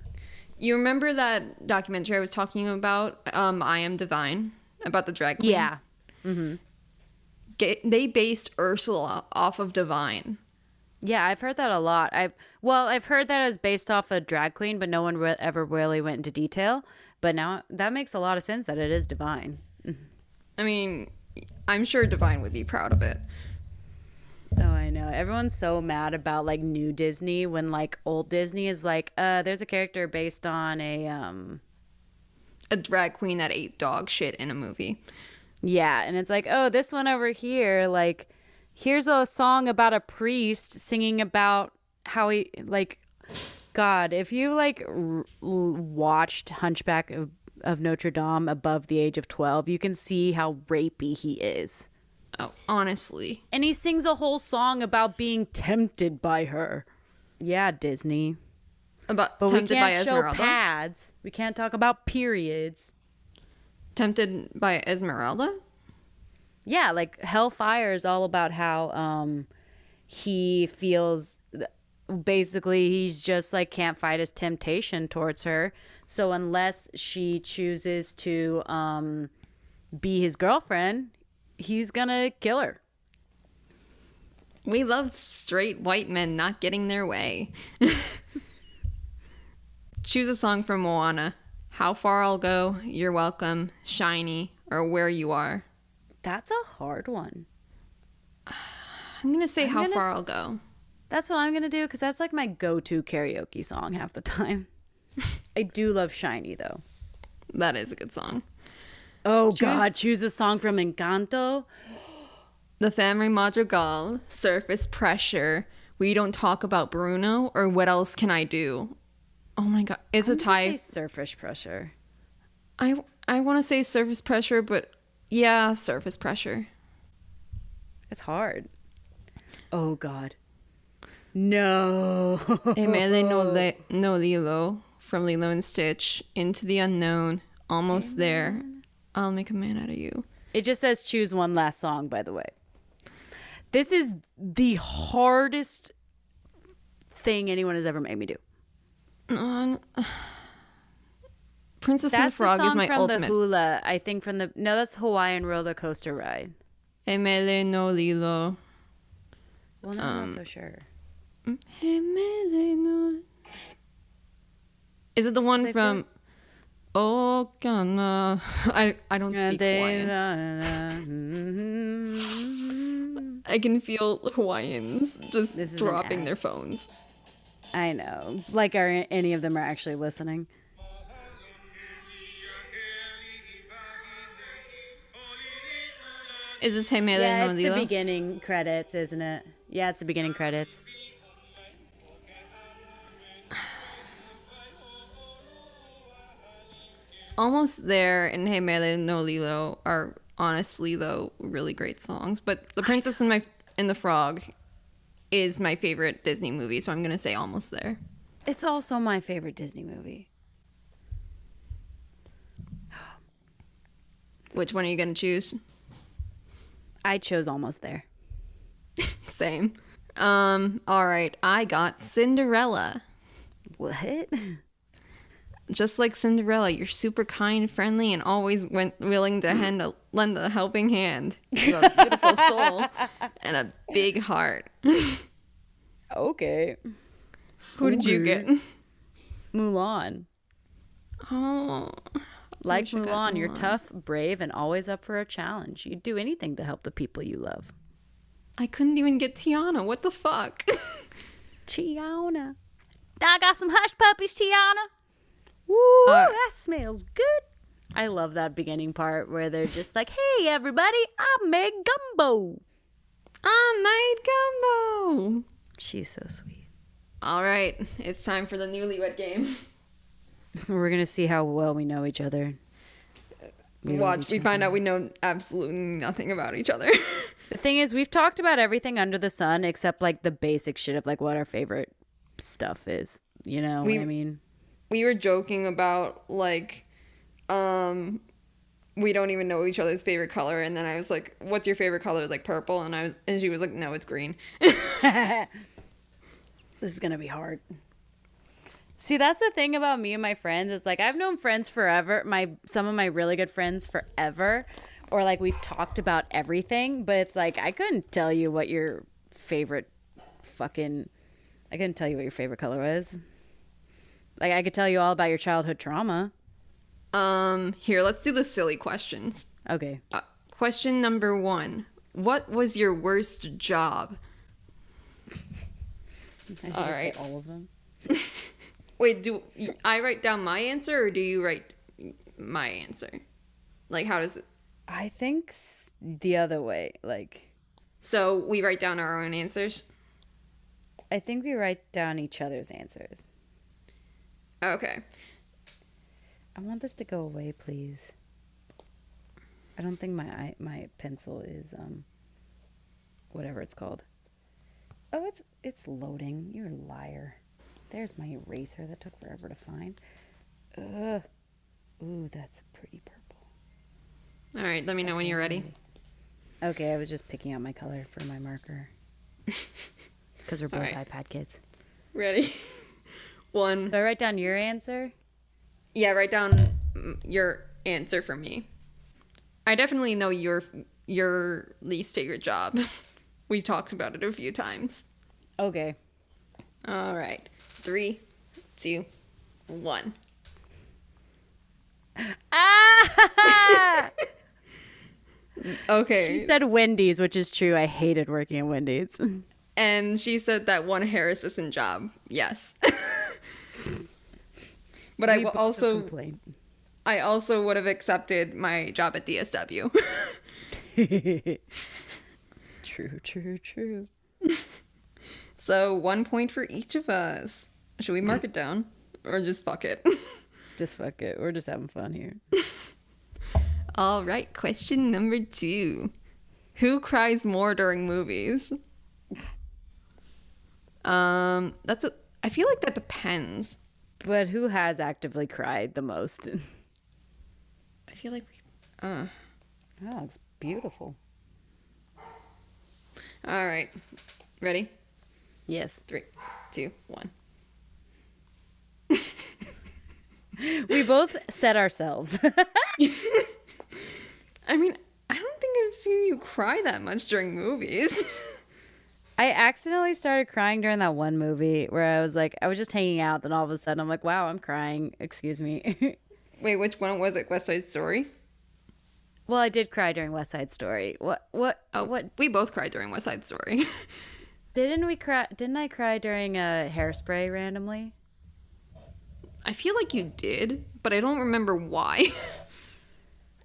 You remember that documentary I was talking about, um I Am Divine? about the drag queen. Yeah. Ga- they based Ursula off of Divine. Yeah, I've heard that a lot. I've well, I've heard that it was based off a drag queen, but no one re- ever really went into detail. But now that makes a lot of sense that it is divine. I mean, I'm sure Divine would be proud of it. Oh, I know. Everyone's so mad about like new Disney when like old Disney is like, uh, there's a character based on a um A drag queen that ate dog shit in a movie. Yeah, and it's like, oh, this one over here, like, here's a song about a priest singing about how he, like, God, if you like r- watched Hunchback of, of Notre Dame above the age of 12, you can see how rapey he is. Oh, honestly. And he sings a whole song about being tempted by her. Yeah, Disney. About But tempted we can't show Esmeralda. pads. We can't talk about periods. Tempted by Esmeralda. yeah like hellfire is all about how um he feels basically he's just like can't fight his temptation towards her so unless she chooses to um be his girlfriend he's gonna kill her We love straight white men not getting their way. Choose a song from Moana. How far I'll go, You're Welcome, Shiny, or Where You Are. that's a hard one I'm gonna say I'm How Far I'll Go. that's what i'm gonna do because that's like my go-to karaoke song half the time i do love shiny though That is a good song. oh Choose- god choose a song from encanto The Family Madrigal, Surface Pressure, We Don't Talk About Bruno, or What Else Can I Do? Oh my god, it's a I'm gonna tie. say surface pressure I I want to say Surface Pressure, but yeah, Surface Pressure. It's hard. Oh God. No. Emele no, le- no Lilo from Lilo and Stitch, Into the Unknown, Almost There. I'll make a man out of you. It just says choose one last song, by the way. This is the hardest thing anyone has ever made me do. Um, Princess and the That's the Frog song is my from ultimate. the hula. I think from the no, that's Hawaiian roller coaster ride. Emele no Lilo. Well, no, I'm not so sure. Emele no. Is it the one I from? Oh, Ghana. I I don't speak Hawaiian. I can feel Hawaiians just is dropping their phones. I know. Like, are any of them are actually listening? Is this Emele Yeah, no it's the beginning credits, isn't it? Yeah, it's the beginning credits. Almost there and He Mele No Lilo are honestly though really great songs. But The Princess and my and the Frog is my favorite Disney movie, so I'm gonna say almost there. It's also my favorite Disney movie. Which one are you gonna choose? I chose almost there. Same. Um, alright, I got Cinderella. What? Just like Cinderella, you're super kind, friendly, and always went willing to hand a, lend a helping hand. You have a beautiful soul and a big heart. Okay. Who did you get? Mulan. Oh, Like got Mulan, you're tough, brave, and always up for a challenge. You'd do anything to help the people you love. I couldn't even get Tiana. What the fuck? Tiana. I got some hush puppies, Tiana. Woo, Uh, that smells good. I love that beginning part where they're just like, hey, everybody, I made gumbo. I made gumbo. She's so sweet. All right, it's time for the newlywed game. We're going to see how well we know each other. We Watch, each we other. find out we know absolutely nothing about each other. The thing is, we've talked about everything under the sun except like the basic shit of like what our favorite stuff is. You know We- what I mean? We were joking about like, um, we don't even know each other's favorite color, and then I was like, "What's your favorite color?" Like purple, and I was, and she was like, "No, it's green." This is to be hard. See, that's the thing about me and my friends. It's like I've known friends forever. My some of my really good friends forever, or like we've talked about everything. But it's like I couldn't tell you what your favorite fucking. I couldn't tell you what your favorite color was. Like I could tell you all about your childhood trauma. Um, here, let's do the silly questions. Okay. Uh, question number one: What was your worst job? I should All say all of them. Wait, do I write down my answer or do you write my answer? Like, how does it? I think the other way. Like So we write down our own answers. I think we write down each other's answers. Okay. I want this to go away, please. I don't think my my pencil is um whatever it's called. Oh, it's it's loading. You're a liar. There's my eraser that took forever to find. Ugh. Ooh, that's pretty purple. All right. Let me know when you're ready. Okay, I was just picking out my color for my marker. Because we're both Alright. iPad kids. Ready? One. Do I write down your answer? Yeah, write down your answer for me. I definitely know your your least favorite job. we talked about it a few times. Okay. All right. Three, two, one. Ah! Okay. she said Wendy's, which is true. I hated working at Wendy's. and she said that one hair assistant job. Yes. But I We also complained. I also would have accepted my job at DSW. true, true, true. so one point for each of us. Should we mark it down or just fuck it? Just fuck it. We're just having fun here. All right, question number two. Who cries more during movies? Um, that's a. I feel like that depends. But who has actively cried the most? I feel like we. Uh, That looks beautiful. all right, ready? Yes. Three, two, one. We both said ourselves. I mean, I don't think I've seen you cry that much during movies. I accidentally started crying during that one movie where I was like, I was just hanging out, then all of a sudden I'm like, wow, I'm crying. Excuse me. Wait, which one was it? West Side Story? well, I did cry during West Side Story. What? What? Oh, What? We both cried during West Side Story. Didn't we cry? Didn't I cry during a hairspray randomly? I feel like you did, but I don't remember why.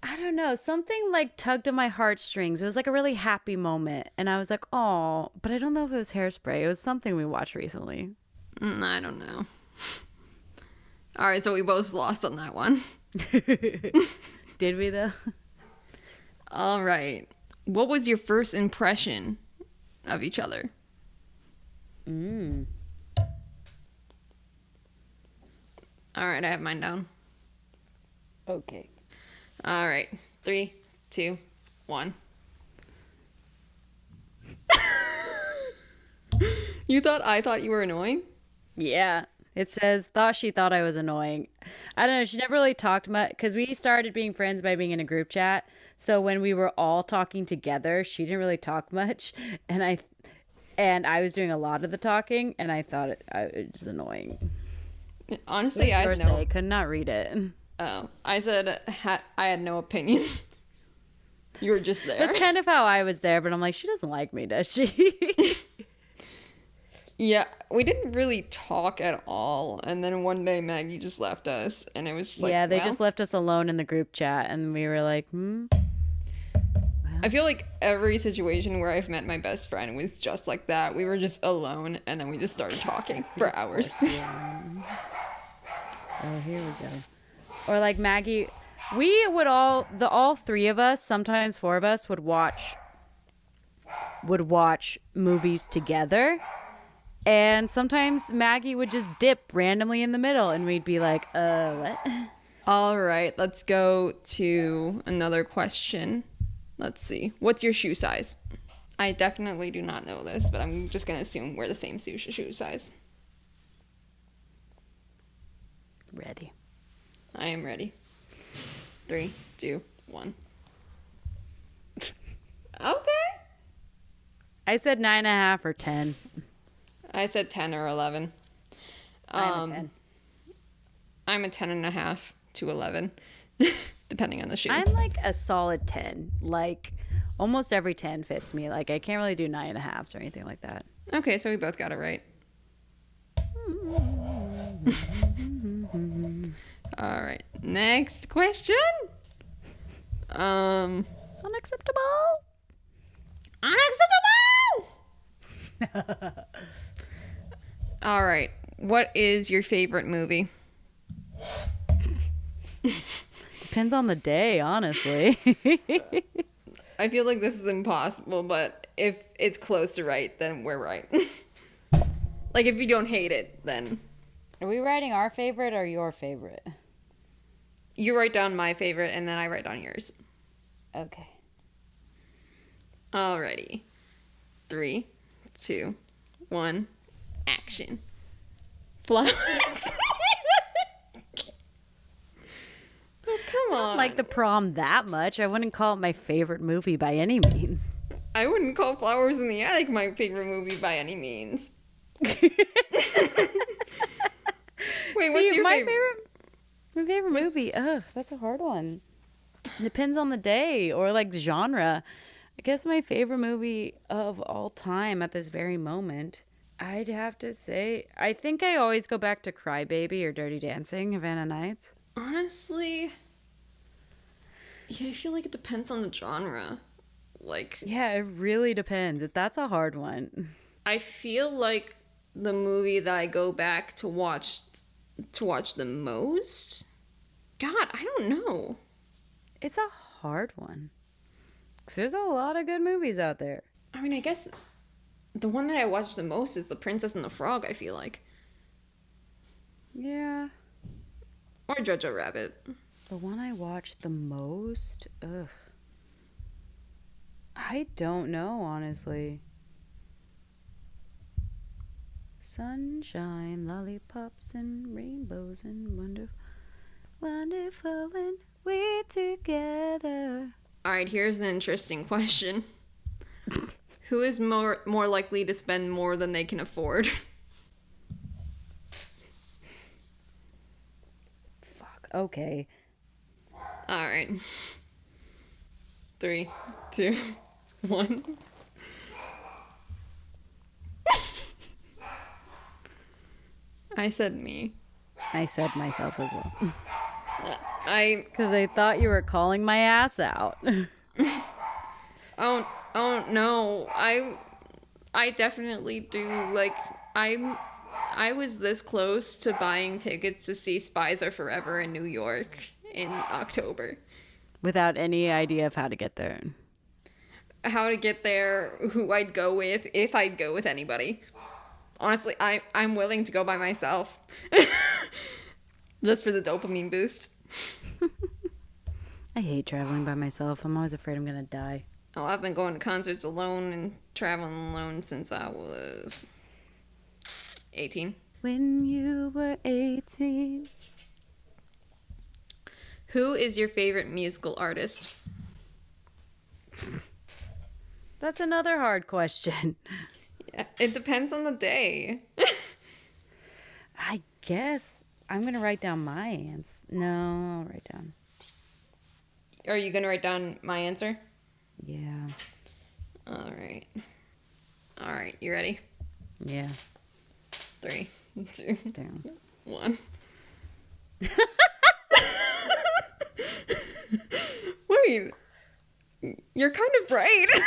I don't know. Something like tugged at my heartstrings. It was like a really happy moment. And I was like, oh, but I don't know if it was hairspray. It was something we watched recently. Mm, I don't know. All right, so we both lost on that one. Did we though? All right. What was your first impression of each other? Mm. All right, I have mine down. Okay. All right. Three, two, one. you thought I thought you were annoying? Yeah. It says, thought she thought I was annoying. I don't know. She never really talked much because we started being friends by being in a group chat. So when we were all talking together, she didn't really talk much. And I, and I was doing a lot of the talking and I thought it, I, it was annoying. Honestly, I Or say, no. could not read it. Oh, I said ha- I had no opinion. you were just there. That's kind of how I was there, but I'm like, she doesn't like me, does she? Yeah, we didn't really talk at all, and then one day Maggie just left us, and it was just like, yeah, they well, just left us alone in the group chat, and we were like, hmm. I feel like every situation where I've met my best friend was just like that. We were just alone, and then we just started talking for hours. Oh, here we go. Or like Maggie, we would all the all three of us, sometimes four of us, would watch would watch movies together. And sometimes Maggie would just dip randomly in the middle and we'd be like, uh, what? all right, let's go to another question. Let's see. What's your shoe size? I definitely do not know this, but I'm just gonna assume we're the same shoe shoe size. Ready. I am ready. Three, two, one. okay. I said nine and a half or ten. I said 10 or 11. I'm Um, a ten. I'm a 10 and a half to 11, depending on the shoe. I'm like a solid ten. Like almost every ten fits me. Like I can't really do nine and a halves or anything like that. Okay, so we both got it right. All right. Next question. Um, Unacceptable. unacceptable. All right. What is your favorite movie? Depends on the day, honestly. I feel like this is impossible, but if it's close to right, then we're right. like if you don't hate it, then Are we writing our favorite or your favorite? You write down my favorite and then I write down yours. Okay. Alrighty. Three, two, one, action. Flowers. oh, come on. I don't like the prom that much. I wouldn't call it my favorite movie by any means. I wouldn't call Flowers in the Attic my favorite movie by any means. Wait, what's See, your my favorite? favorite? My favorite movie. Ugh, that's a hard one. Depends on the day or like genre. I guess my favorite movie of all time at this very moment. I'd have to say, I think I always go back to Crybaby or Dirty Dancing, Havana Nights. Honestly, yeah, I feel like it depends on the genre. Like, Yeah, it really depends. That's a hard one. I feel like the movie that I go back to watch to watch the most. God, I don't know. It's a hard one. Cause there's a lot of good movies out there. I mean, I guess the one that I watch the most is The Princess and the Frog. I feel like, Yeah. or Jojo Rabbit. The one I watched the most? Ugh. I don't know, honestly. Sunshine, lollipops, and rainbows, and wonderful, wonderful when we're together. All right, here's an interesting question. Who is more more likely to spend more than they can afford? Fuck. Okay. All right. Three, two, one. I said me. I said myself as well. I Because I thought you were calling my ass out. oh oh no. I I definitely do like I'm I was this close to buying tickets to see Spies Are Forever in New York in October. Without any idea of how to get there. how to get there, who I'd go with, if I'd go with anybody. Honestly, I I'm willing to go by myself. Just for the dopamine boost. I hate traveling by myself. I'm always afraid I'm gonna die. Oh, I've been going to concerts alone and traveling alone since I was 18. When you were 18. Who is your favorite musical artist? That's another hard question. It depends on the day. I guess I'm gonna write down my answer. No, I'll write down. Are you going to write down my answer? Yeah, All right. All right, you ready? yeah. Three, two, Down. one. Wait, you're kind of right.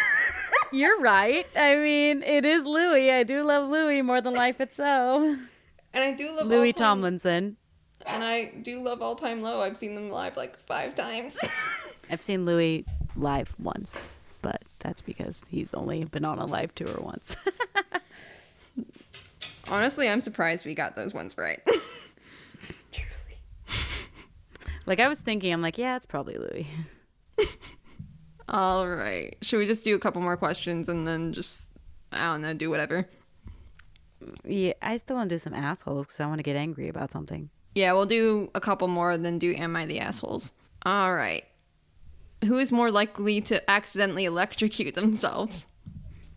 You're right. I mean, it is Louis. I do love Louis more than life itself. and I do love Louis All Time- Tomlinson. And I do love All Time Low. I've seen them live like five times. I've seen Louis live once, but that's because he's only been on a live tour once. Honestly, I'm surprised we got those ones right. Truly. like I was thinking, I'm like, yeah, it's probably Louis. All right. Should we just do a couple more questions and then just, I don't know, do whatever? Yeah, I still want to do some assholes because I want to get angry about something. Yeah, we'll do a couple more, then do Am I the Assholes? All right. Who is more likely to accidentally electrocute themselves?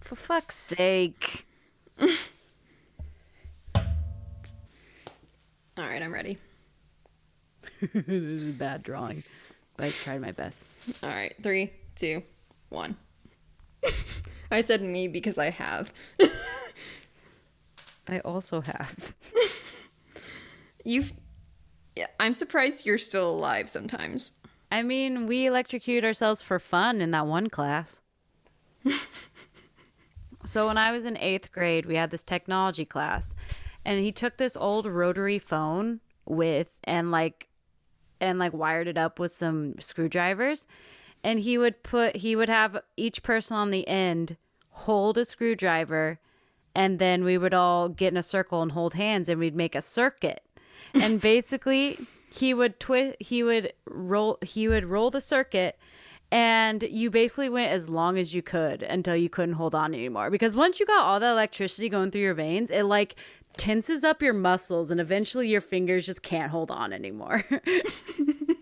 For fuck's sake. All right, I'm ready. this is a bad drawing, but I tried my best. All right, three, two, one. I said me because I have. I also have. You've. Yeah, I'm surprised you're still alive sometimes. I mean, we electrocute ourselves for fun in that one class. so when I was in eighth grade, we had this technology class, and he took this old rotary phone with and like and like wired it up with some screwdrivers and he would put he would have each person on the end hold a screwdriver and then we would all get in a circle and hold hands and we'd make a circuit. And basically he would twist he would roll he would roll the circuit and you basically went as long as you could until you couldn't hold on anymore. Because once you got all the electricity going through your veins it like tenses up your muscles and eventually your fingers just can't hold on anymore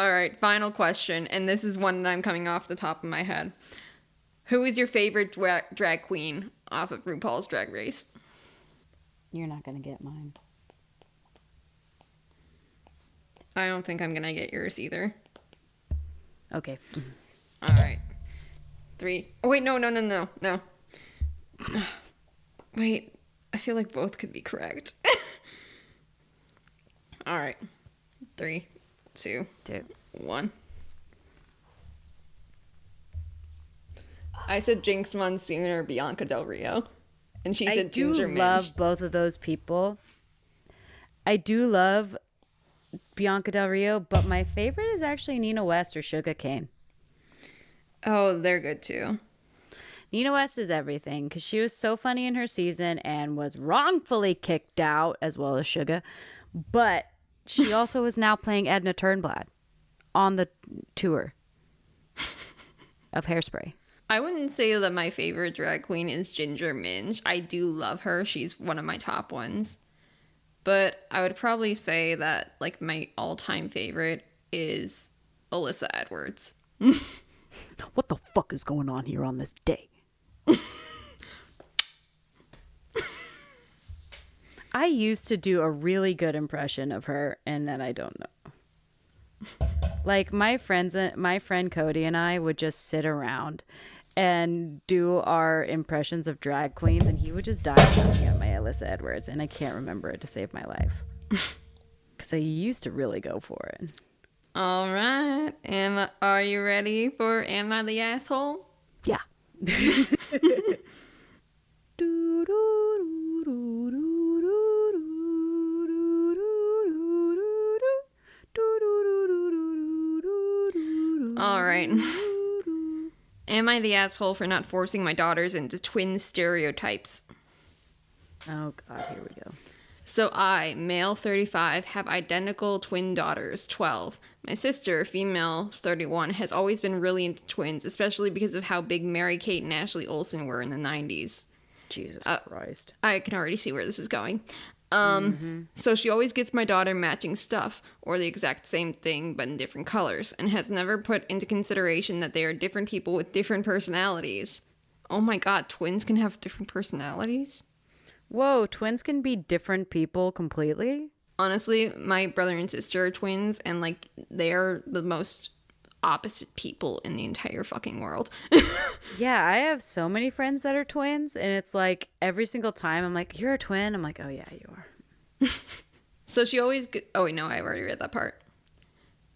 All right, final question, and this is one that I'm coming off the top of my head. Who is your favorite dra- drag queen off of RuPaul's Drag Race? you're not gonna get mine I don't think I'm gonna get yours either. okay All right, three. Oh wait, no, no, no, no, no. Wait, I feel like both could be correct. All right, three, two, Dude. one. I said Jinkx Monsoon or Bianca Del Rio, and she said I do Ginger love Minj. both of those people. I do love Bianca Del Rio, but my favorite is actually Nina West or Sugar Cane. Oh, they're good too. Nina West is everything because she was so funny in her season and was wrongfully kicked out, as well as Sugar. But she also is now playing Edna Turnblad on the tour of Hairspray. I wouldn't say that my favorite drag queen is Ginger Minj. I do love her. She's one of my top ones. But I would probably say that like my all-time favorite is Alyssa Edwards. What the fuck is going on here on this day? I used to do a really good impression of her, and then I don't know. Like my friends, uh, my friend Cody and I would just sit around and do our impressions of drag queens, and he would just die laughing at my Alyssa Edwards, and I can't remember it to save my life because I used to really go for it. All right. Am are you ready for Am I the Asshole? Yeah. right. Am I the asshole for not forcing my daughters into twin stereotypes? Oh God, here we go. So I, male 35, have identical twin daughters, 12. My sister, female 31, has always been really into twins, especially because of how big Mary Kate and Ashley Olsen were in the 90s. Jesus uh, Christ. I can already see where this is going. Um, so she always gets my daughter matching stuff, or the exact same thing but in different colors, and has never put into consideration that they are different people with different personalities. Oh my god, twins can have different personalities? Whoa, twins can be different people completely. honestly, my brother and sister are twins, and like they are the most opposite people in the entire fucking world. Yeah, I have so many friends that are twins, and it's like every single time I'm like, "You're a twin." I'm like, "Oh yeah, you are." so she always. G- oh wait, no, I've already read that part.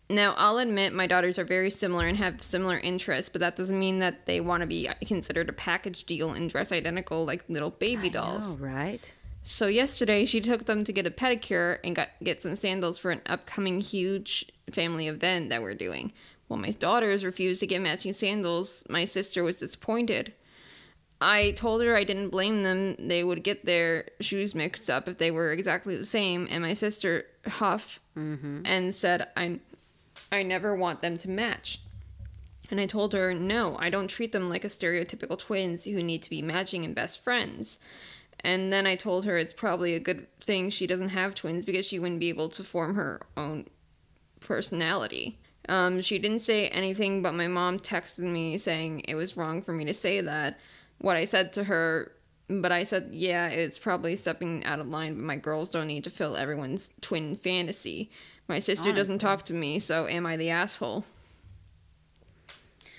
Now, I'll admit my daughters are very similar and have similar interests, but that doesn't mean that they want to be uh, considered a package deal and dress identical like little baby dolls. Oh right. So yesterday she took them to get a pedicure and got get some sandals for an upcoming huge family event that we're doing. When my daughters refused to get matching sandals, my sister was disappointed. I told her I didn't blame them. They would get their shoes mixed up if they were exactly the same, and my sister huffed mm-hmm. and said, "I, I never want them to match." And I told her, "No, I don't treat them like a stereotypical twins who need to be matching and best friends." And then I told her it's probably a good thing she doesn't have twins because she wouldn't be able to form her own personality. Um, she didn't say anything, but my mom texted me saying it was wrong for me to say that. What I said to her, but I said, yeah, it's probably stepping out of line, but my girls don't need to fill everyone's twin fantasy. My sister doesn't talk to me, so am I the asshole?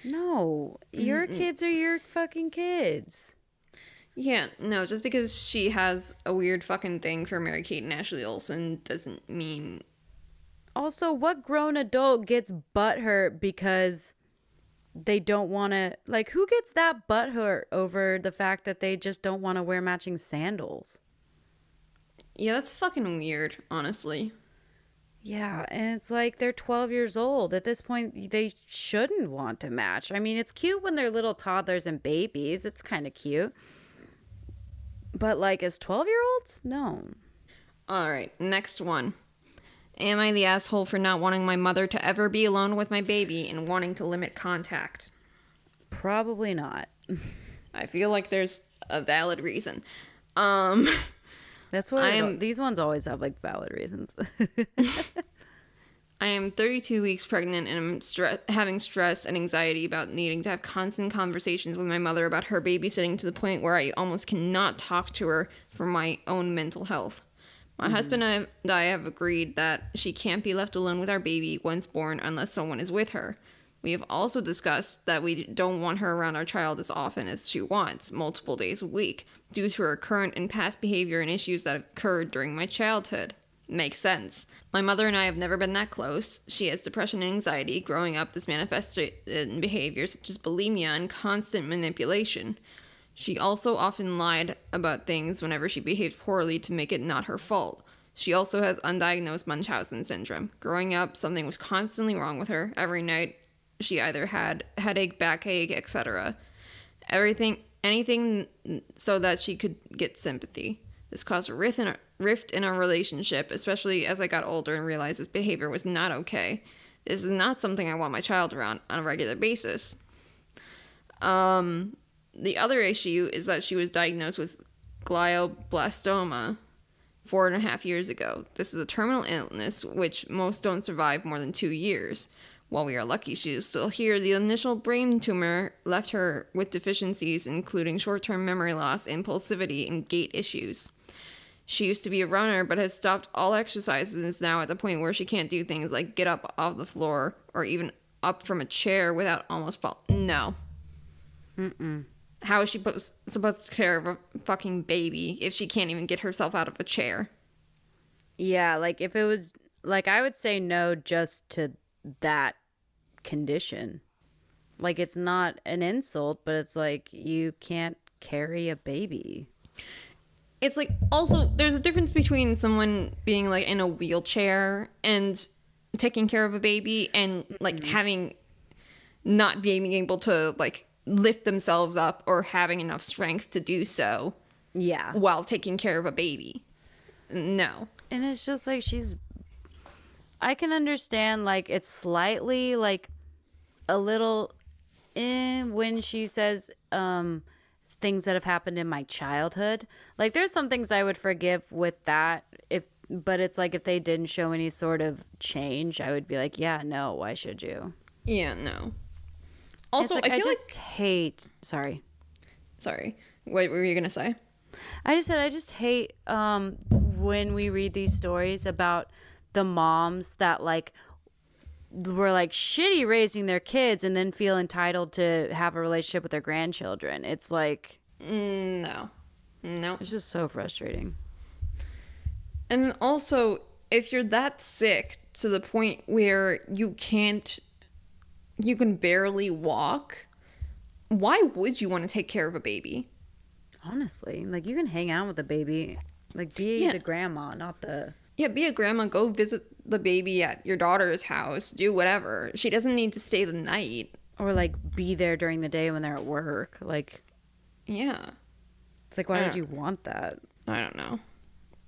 No, your kids are your fucking kids. Yeah, no, just because she has a weird fucking thing for Mary Kate and Ashley Olsen doesn't mean Also, what grown adult gets butthurt because they don't want to? Like, who gets that butthurt over the fact that they just don't want to wear matching sandals? Yeah, that's fucking weird, honestly. Yeah, and it's like they're 12 years old. At this point, they shouldn't want to match. I mean, it's cute when they're little toddlers and babies. It's kind of cute. But like as 12-year-olds? No. All right, next one. Am I the asshole for not wanting my mother to ever be alone with my baby and wanting to limit contact? Probably not. I feel like there's a valid reason. Um, That's what I am- these ones always have like valid reasons. I am 32 weeks pregnant and I'm stre- having stress and anxiety about needing to have constant conversations with my mother about her babysitting to the point where I almost cannot talk to her for my own mental health. My mm-hmm. husband and I have agreed that she can't be left alone with our baby once born unless someone is with her. We have also discussed that we don't want her around our child as often as she wants, multiple days a week, due to her current and past behavior and issues that occurred during my childhood. Makes sense. My mother and I have never been that close. She has depression and anxiety. Growing up, this manifested in behaviors such as bulimia and constant manipulation. She also often lied about things whenever she behaved poorly to make it not her fault. She also has undiagnosed Munchausen syndrome. Growing up, something was constantly wrong with her. Every night, she either had headache, backache, etc. Everything, anything, so that she could get sympathy. This caused a rift in, our, rift in our relationship, especially as I got older and realized this behavior was not okay. This is not something I want my child around on a regular basis. Um, the other issue is that she was diagnosed with glioblastoma four and a half years ago. This is a terminal illness which most don't survive more than two years. While we are lucky she is still here, the initial brain tumor left her with deficiencies including short term memory loss, impulsivity, and gait issues. She used to be a runner but has stopped all exercises and is now at the point where she can't do things like get up off the floor or even up from a chair without almost fall. No. How is she pos- supposed to care of a fucking baby if she can't even get herself out of a chair? Yeah, like if it was like I would say no just to that condition. Like it's not an insult, but it's like you can't carry a baby. It's like also there's a difference between someone being like in a wheelchair and taking care of a baby and like mm-hmm. having not being able to like lift themselves up or having enough strength to do so Yeah. while taking care of a baby. No. And it's just like she's I can understand like it's slightly like a little eh, when she says um things that have happened in my childhood. Like there's some things I would forgive with that if but it's like if they didn't show any sort of change, I would be like, yeah, no, why should you? Yeah, no. Also, like, I I, just hate sorry. sorry. What were you going to say? I just said I just hate um when we read these stories about the moms that like were like shitty raising their kids and then feel entitled to have a relationship with their grandchildren. It's like Mm, No. No. it's just so frustrating. And also, if you're that sick to the point where you can't, you can barely walk, why would you want to take care of a baby? Honestly, like you can hang out with a baby, like be Yeah. the grandma, not the Yeah, be a grandma, go visit the baby at your daughter's house, do whatever. She doesn't need to stay the night. or like be there during the day when they're at work. Like Yeah. it's like why would uh. you want that? I don't know.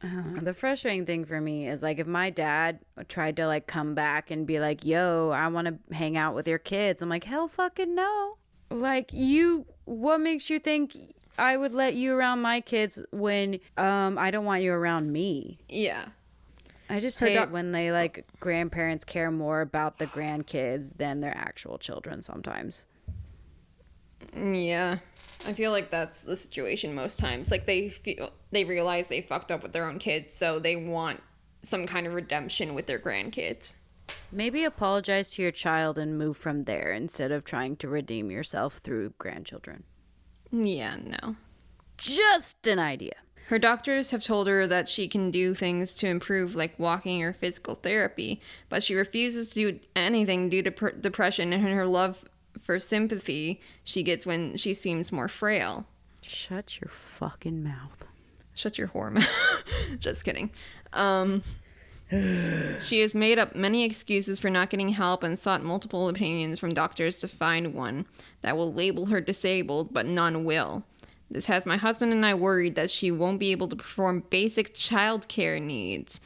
Uh, the frustrating thing for me is like if my dad tried to like come back and be like, "Yo, I want to hang out with your kids," I'm like, "Hell, fucking no!" Like you, what makes you think I would let you around my kids when um I don't want you around me. Yeah. I just Her hate doc- when they like grandparents care more about the grandkids than their actual children sometimes. Yeah. I feel like that's the situation most times. Like they feel they realize they fucked up with their own kids, so they want some kind of redemption with their grandkids. Maybe apologize to your child and move from there instead of trying to redeem yourself through grandchildren. Yeah, no. Just an idea. Her doctors have told her that she can do things to improve, like walking or physical therapy, but she refuses to do anything due to pr- depression and her love for sympathy she gets when she seems more frail. Shut your fucking mouth. Shut your whore mouth. Just kidding. Um, she has made up many excuses for not getting help and sought multiple opinions from doctors to find one that will label her disabled, but none will. This has my husband and I worried that she won't be able to perform basic childcare needs.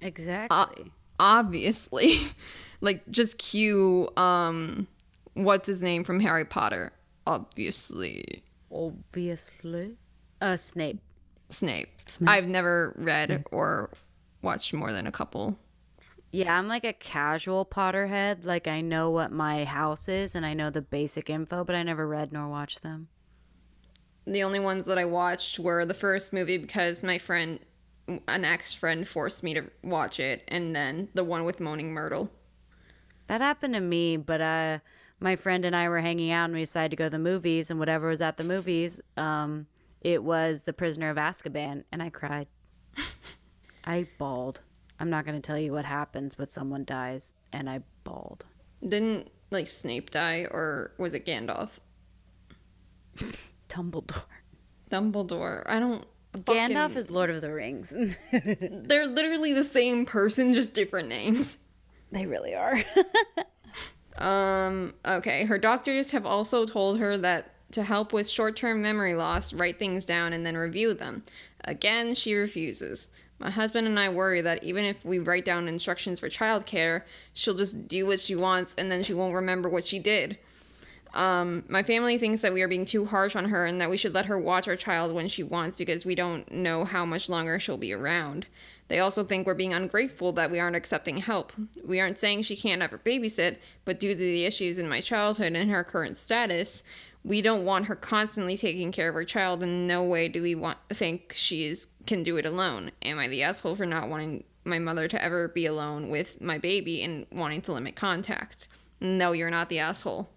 Exactly. Obviously. like, just cue, um, what's his name from Harry Potter? Obviously. Obviously. Uh, Snape. Snape. I've never read or watched more than a couple. Yeah, I'm like a casual Potterhead. Like, I know what my house is and I know the basic info, but I never read nor watched them. The only ones that I watched were the first movie because my friend, an ex friend, forced me to watch it, and then the one with Moaning Myrtle. That happened to me, but uh, my friend and I were hanging out and we decided to go to the movies, and whatever was at the movies, um, it was The Prisoner of Azkaban, and I cried. I bawled. I'm not going to tell you what happens, but someone dies, and I bawled. Didn't like Snape die, or was it Gandalf? Dumbledore. Dumbledore. I don't. Gandalf fucking- is Lord of the Rings. They're literally the same person, just different names. they really are. Um, okay. Her doctors have also told her that to help with short term memory loss, write things down and then review them. Again, she refuses. My husband and I worry that even if we write down instructions for childcare, she'll just do what she wants and then she won't remember what she did. Um, my family thinks that we are being too harsh on her and that we should let her watch our child when she wants because we don't know how much longer she'll be around. They also think we're being ungrateful that we aren't accepting help. We aren't saying she can't ever babysit, but due to the issues in my childhood and her current status, we don't want her constantly taking care of her child. In no way do we want think she is can do it alone. Am I the asshole for not wanting my mother to ever be alone with my baby and wanting to limit contact? No, you're not the asshole.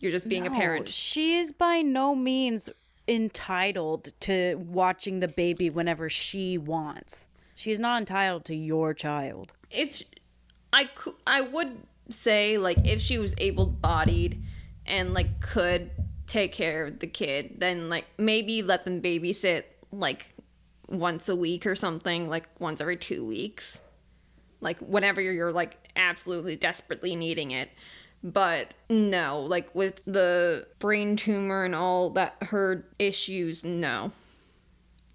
You're just being a parent. She is by no means entitled to watching the baby whenever she wants. She's not entitled to your child. if I could, I would say like if she was able-bodied and like could take care of the kid, then like maybe let them babysit like once a week or something, like once every two weeks, like whenever you're like absolutely desperately needing it. But no, like with the brain tumor and all that, her issues, no.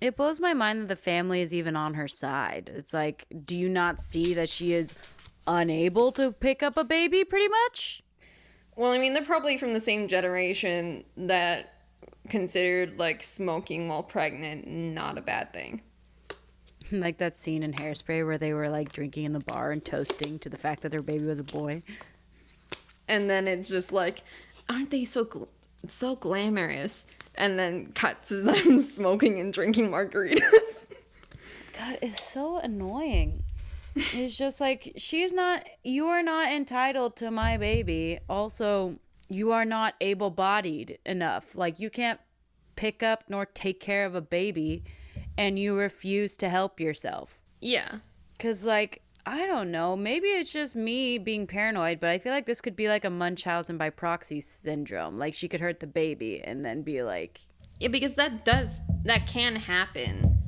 It blows my mind that the family is even on her side. It's like, do you not see that she is unable to pick up a baby pretty much? Well, I mean, they're probably from the same generation that considered like smoking while pregnant not a bad thing. like that scene in Hairspray where they were like drinking in the bar and toasting to the fact that their baby was a boy. And then it's just like, aren't they so gl- so glamorous? And then cut to them smoking and drinking margaritas. God, it's so annoying. It's just like she's not you are not entitled to my baby. Also, you are not able-bodied enough. Like you can't pick up nor take care of a baby and you refuse to help yourself. yeah. Cuz like I don't know, maybe it's just me being paranoid, but I feel like this could be like a Munchausen by proxy syndrome. Like she could hurt the baby and then be like Yeah, because that does that can happen.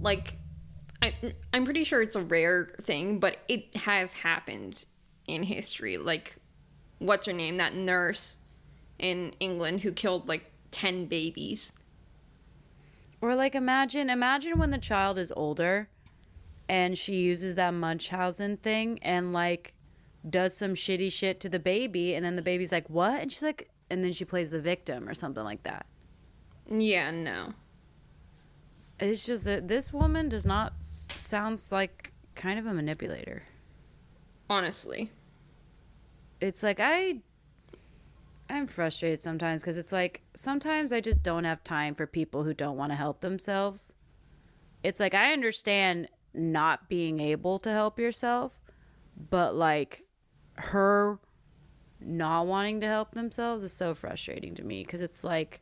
Like I I'm pretty sure it's a rare thing, but it has happened in history. Like what's her name? That nurse in England who killed like 10 babies. Or like imagine imagine when the child is older and she uses that Munchausen thing and like does some shitty shit to the baby and then the baby's like, "What?" and she's like and then she plays the victim or something like that. Yeah, no. It's just that this woman does not sounds like kind of a manipulator. Honestly. It's like I I'm frustrated sometimes cuz it's like sometimes I just don't have time for people who don't want to help themselves. It's like I understand not being able to help yourself, but like her not wanting to help themselves is so frustrating to me cuz it's like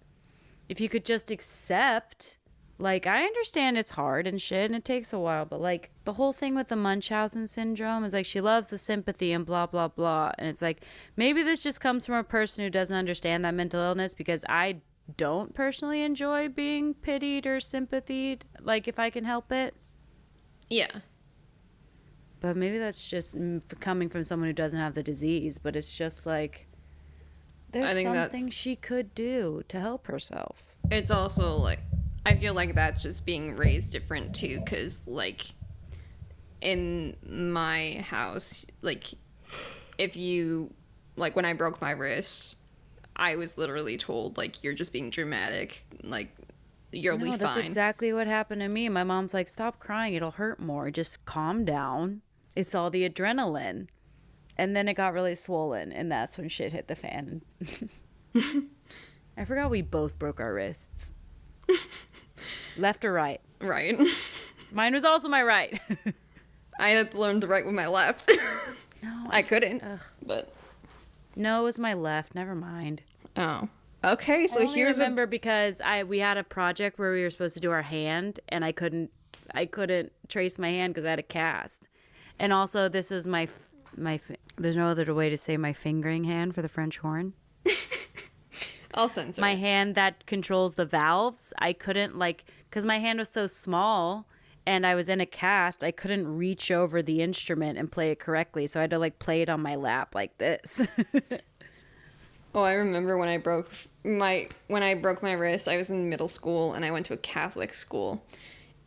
if you could just accept like I understand it's hard and shit and it takes a while, but like the whole thing with the Munchausen syndrome is like she loves the sympathy and blah blah blah and it's like maybe this just comes from a person who doesn't understand that mental illness because I don't personally enjoy being pitied or sympathied like if I can help it. Yeah. But maybe that's just coming from someone who doesn't have the disease, but it's just like there's I think that's- something she could do to help herself. It's also like I feel like that's just being raised different too cuz like in my house like if you like when I broke my wrist I was literally told like you're just being dramatic like you'll be No, that's fine. exactly what happened to me. My mom's like, "Stop crying; it'll hurt more. Just calm down. It's all the adrenaline." And then it got really swollen, and that's when shit hit the fan. I forgot we both broke our wrists. Left or right? right. Mine was also my right. I had to learn to write with my left. no, I couldn't. Ugh. But no, it was my left. Never mind. oh. Okay, so here's remember a because I we had a project where we were supposed to do our hand, and I couldn't I couldn't trace my hand because I had a cast, and also this is my my there's no other way to say my fingering hand for the French horn. I'll censor. My it. hand that controls the valves. I couldn't like because my hand was so small. And I was in a cast. I couldn't reach over the instrument and play it correctly, so I had to like play it on my lap like this. Oh, I remember when I broke my when I broke my wrist. I was in middle school and I went to a Catholic school,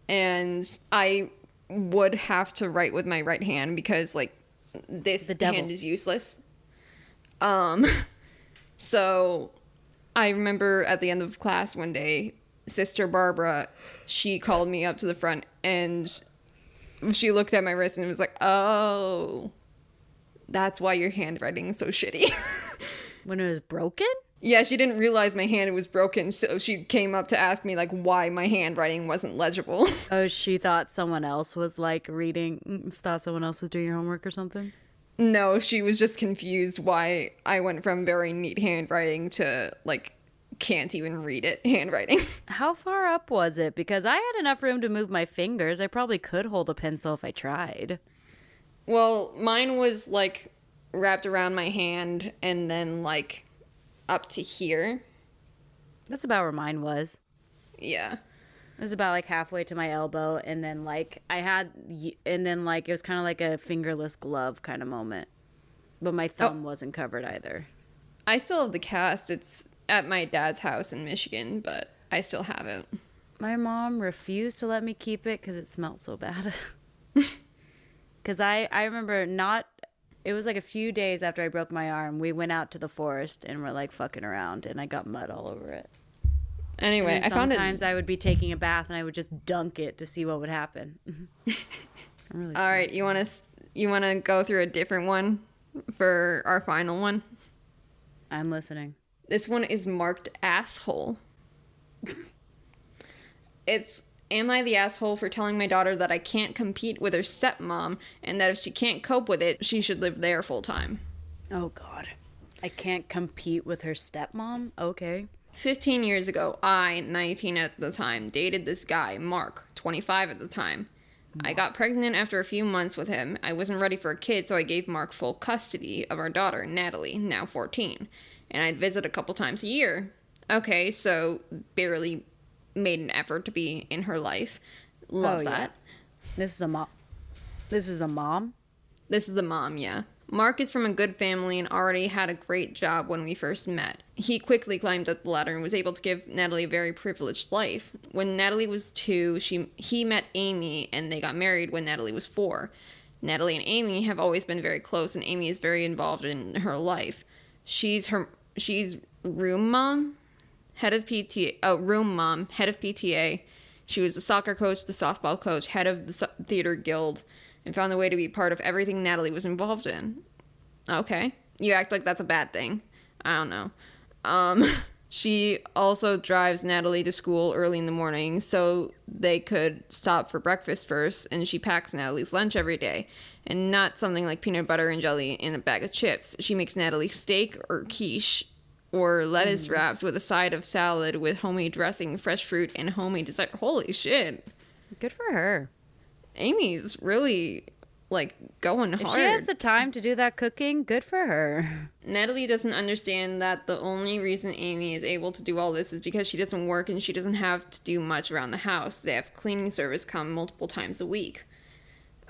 and I would have to write with my right hand because like this hand is useless. Um, so I remember at the end of class one day, Sister Barbara, she called me up to the front and she looked at my wrist and was like, "Oh, that's why your handwriting is so shitty." when it was broken. Yeah, she didn't realize my hand was broken, so she came up to ask me like why my handwriting wasn't legible. Oh, she thought someone else was like reading, thought someone else was doing your homework or something. no, she was just confused why I went from very neat handwriting to like can't even read it handwriting. How far up was it? Because I had enough room to move my fingers. I probably could hold a pencil if I tried. well, mine was like wrapped around my hand and then like up to here. That's about where mine was. Yeah. It was about like halfway to my elbow, and then like I had, and then like it was kind of like a fingerless glove kind of moment. But my thumb oh. wasn't covered either. I still have the cast. It's at my dad's house in Michigan, but I still have it. My mom refused to let me keep it because it smelled so bad. Because I, I remember not, it was like a few days after I broke my arm, we went out to the forest and were like fucking around, and I got mud all over it. Anyway, I found it sometimes I would be taking a bath and I would just dunk it to see what would happen. Mm-hmm. I'm really All right, you want to you want to go through a different one for our final one? I'm listening. This one is marked asshole. it's am I the asshole for telling my daughter that I can't compete with her stepmom and that if she can't cope with it, she should live there full time? Oh God, I can't compete with her stepmom. Okay. 15 years ago, I, 19 at the time, dated this guy, Mark, 25 at the time. I got pregnant after a few months with him. I wasn't ready for a kid, so I gave Mark full custody of our daughter, Natalie, now 14. And I'd visit a couple times a year. Okay, so barely made an effort to be in her life. Oh, Love Oh, yeah. that. This is a mom. This is a mom. This is a mom, yeah. Mark is from a good family and already had a great job when we first met. He quickly climbed up the ladder and was able to give Natalie a very privileged life. When Natalie was two, she he met Amy and they got married when Natalie was four. Natalie and Amy have always been very close and Amy is very involved in her life. She's her she's room mom, head of PTA, oh, room mom, head of PTA. She was the soccer coach, the softball coach, head of the theater guild, and found a way to be part of everything Natalie was involved in. Okay. You act like that's a bad thing. I don't know. Um, she also drives Natalie to school early in the morning so they could stop for breakfast first, and she packs Natalie's lunch every day. And not something like peanut butter and jelly in a bag of chips. She makes Natalie steak or quiche or lettuce mm. wraps with a side of salad with homemade dressing, fresh fruit, and homemade dessert. Holy shit. Good for her. Amy's really like going hard. If she has the time to do that cooking, good for her. Natalie doesn't understand that the only reason Amy is able to do all this is because she doesn't work and she doesn't have to do much around the house. They have cleaning service come multiple times a week.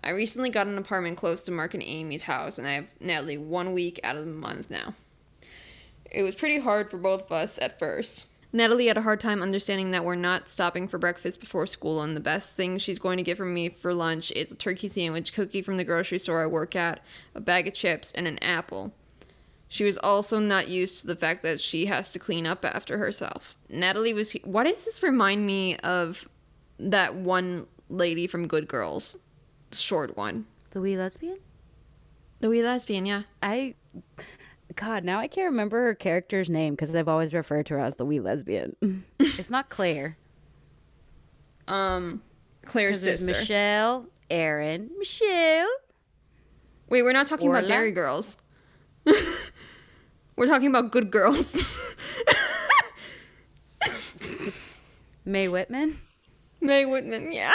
I recently got an apartment close to Mark and Amy's house, and I have Natalie one week out of the month now. It was pretty hard for both of us at first. Natalie had a hard time understanding that we're not stopping for breakfast before school, and the best thing she's going to get from me for lunch is a turkey sandwich, cookie from the grocery store I work at, a bag of chips, and an apple. She was also not used to the fact that she has to clean up after herself. Natalie was. Why does this remind me of that one lady from Good Girls? The short one. The wee lesbian? The wee lesbian, yeah. I God, now I can't remember her character's name because I've always referred to her as the wee lesbian. it's not Clare. Um, Clare's sister. Michelle, Erin, Michelle. Wait, we're not talking Orla? about Derry Girls. we're talking about Good Girls. May Whitman. May Whitman, yeah.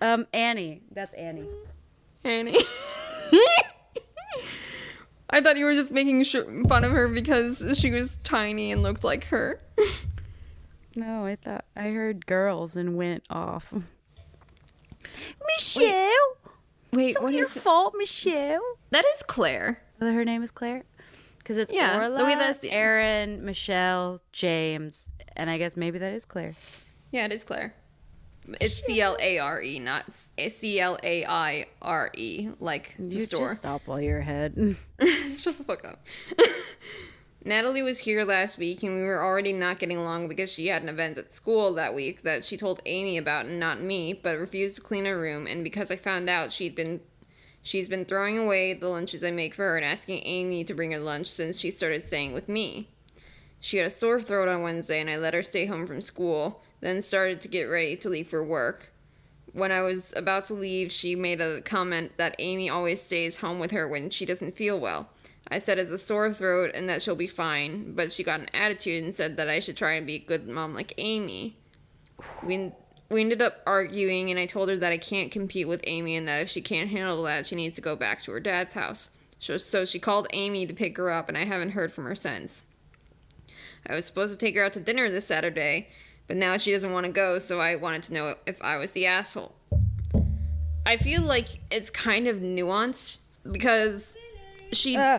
Um, Annie. That's Annie. Annie. I thought you were just making fun of her because she was tiny and looked like her. no, I thought I heard girls and went off. Michelle. Wait, Wait what your is fault, Michelle? That is Clare. Oh, her name is Clare. Because it's yeah, Orla, Louis Erin, Michelle, James, and I guess maybe that is Clare. Yeah, it is Clare. It's C L A R E, not eh, C L A I R E, like the you store. Just stop while you're ahead. Shut the fuck up. Natalie was here last week, and we were already not getting along because she had an event at school that week that she told Amy about and not me, but refused to clean her room. And because I found out she'd been, she's been throwing away the lunches I make for her and asking Amy to bring her lunch since she started staying with me. She had a sore throat on Wednesday, and I let her stay home from school then started to get ready to leave for work. When I was about to leave, she made a comment that Amy always stays home with her when she doesn't feel well. I said it's a sore throat and that she'll be fine, but she got an attitude and said that I should try and be a good mom like Amy. We, we ended up arguing, and I told her that I can't compete with Amy and that if she can't handle that, she needs to go back to her dad's house. So, so she called Amy to pick her up, and I haven't heard from her since. I was supposed to take her out to dinner this Saturday, but now she doesn't want to go, so I wanted to know if I was the asshole. I feel like it's kind of nuanced because she. Uh,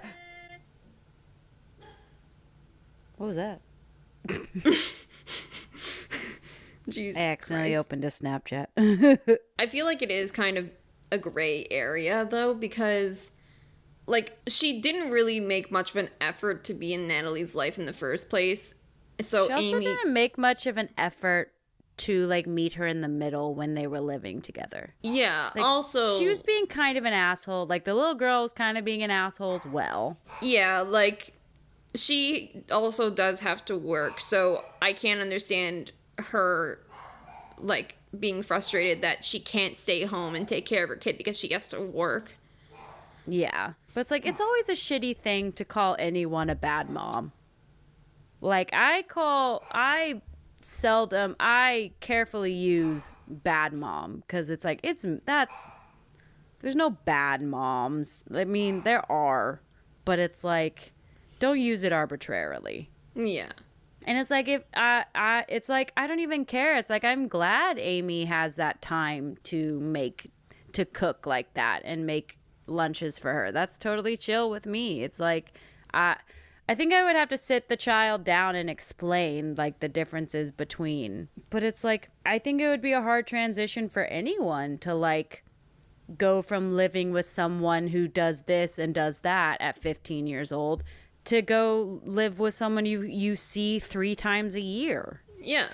what was that? Jesus I accidentally Christ. opened a Snapchat. I feel like it is kind of a gray area though because like she didn't really make much of an effort to be in Natalie's life in the first place so she also Amy didn't make much of an effort to like meet her in the middle when they were living together. Yeah. Like, also, she was being kind of an asshole. Like the little girl was kind of being an asshole as well. Yeah, like she also does have to work, so I can't understand her like being frustrated that she can't stay home and take care of her kid because she has to work. Yeah. But it's like it's always a shitty thing to call anyone a bad mom. Like I call I seldom I carefully use bad mom cuz it's like it's that's there's no bad moms. I mean, there are, but it's like don't use it arbitrarily. Yeah. And it's like if I, I it's like I don't even care. It's like I'm glad Amy has that time to make to cook like that and make lunches for her. That's totally chill with me. It's like I I think I would have to sit the child down and explain like the differences between. But it's like I think it would be a hard transition for anyone to like go from living with someone who does this and does that at 15 years old to go live with someone you you see three times a year. Yeah.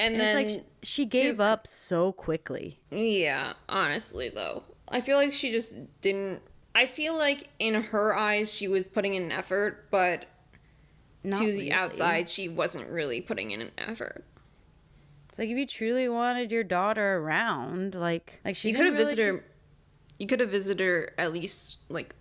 And, And then it's like sh- she gave up so quickly. Yeah, honestly though. I feel like she just didn't I feel like in her eyes she was putting in an effort, but Not to the really. outside she wasn't really putting in an effort. It's like if you truly wanted your daughter around, like like she You could have really- visited her you could have visited her at least like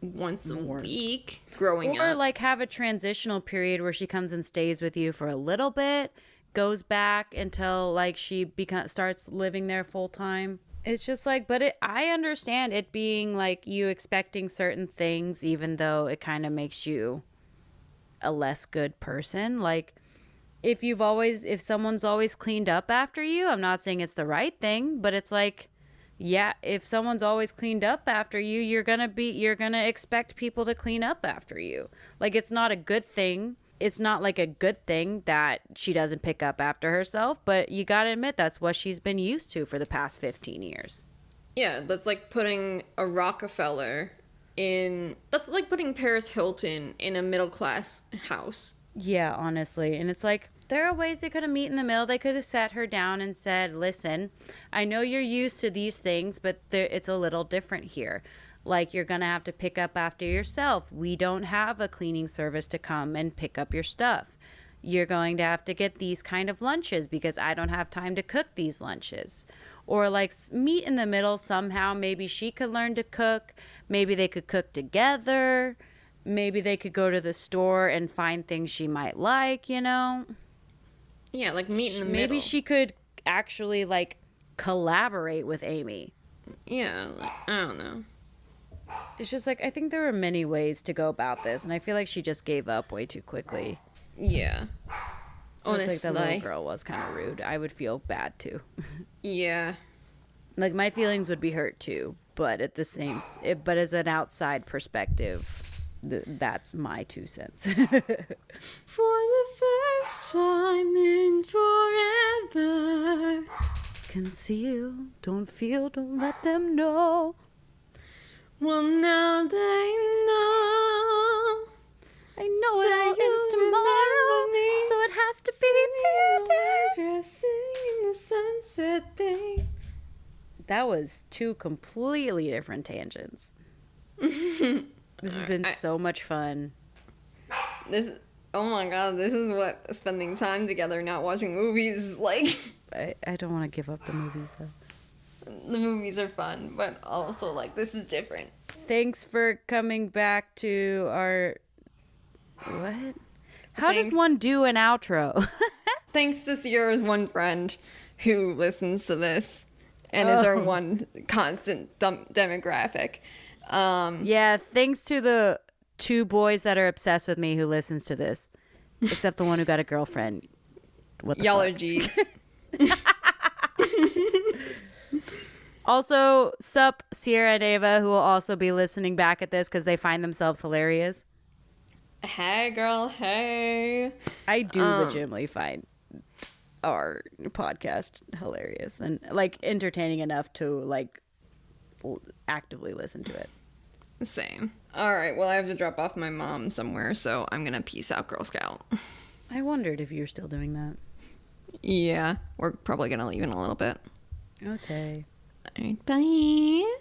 once a week growing or up. Or like have a transitional period where she comes and stays with you for a little bit, goes back until like she becomes starts living there full time. It's just like, but it, I understand it being like you expecting certain things, even though it kind of makes you a less good person. Like, if you've always, if someone's always cleaned up after you, I'm not saying it's the right thing, but it's like, yeah, if someone's always cleaned up after you, you're going to be you're going to expect people to clean up after you. Like it's not a good thing. It's not like a good thing that she doesn't pick up after herself, but you got to admit that's what she's been used to for the past 15 years. yeah, that's like putting a Rockefeller in that's like putting Paris Hilton in a middle class house. Yeah, honestly. And it's like, there are ways they could have met in the middle. They could have sat her down and said, listen, I know you're used to these things, but there, it's a little different here. Like, you're to have to pick up after yourself. We don't have a cleaning service to come and pick up your stuff. You're going to have to get these kind of lunches because I don't have time to cook these lunches. Or, like, meet in the middle somehow. Maybe she could learn to cook. Maybe they could cook together maybe they could go to the store and find things she might like, you know? Yeah, like meet in the Maybe middle. Maybe she could actually like collaborate with Amy. Yeah, like, I don't know. It's just like I think there were many ways to go about this, and I feel like she just gave up way too quickly. Yeah. It's like the little girl was kind of rude. I would feel bad too. Yeah. like my feelings would be hurt too, but at the same, it, but as an outside perspective, th- that's my two cents. For the first time in forever. Conceal, don't feel, don't let them know. Well, now they know. I know Say it all ends tomorrow, me. so it has to be today. Dressing in the sunset, babe. That was two completely different tangents. this has been I- so much fun. This. Oh my god, this is what spending time together, not watching movies, is like. I, I don't want to give up the movies though. the movies are fun, but also like this is different. Thanks for coming back to our. What? How does one do an outro? Thanks to Sierra's one friend who listens to this and is our Oh. one constant dem- demographic. Um, yeah, thanks to the two boys that are obsessed with me who listens to this, except the one who got a girlfriend. What the y'all fuck? are G's. Also, sup Sierra and Ava, who will also be listening back at this because they find themselves hilarious. Hey, girl, hey. I do Um, legitimately find our podcast hilarious and like entertaining enough to like l- actively listen to it. Same. All right, well, I have to drop off my mom somewhere, so I'm gonna peace out, Girl Scout. I wondered if you're still doing that. Yeah, we're probably gonna leave in a little bit. Okay. All right, bye.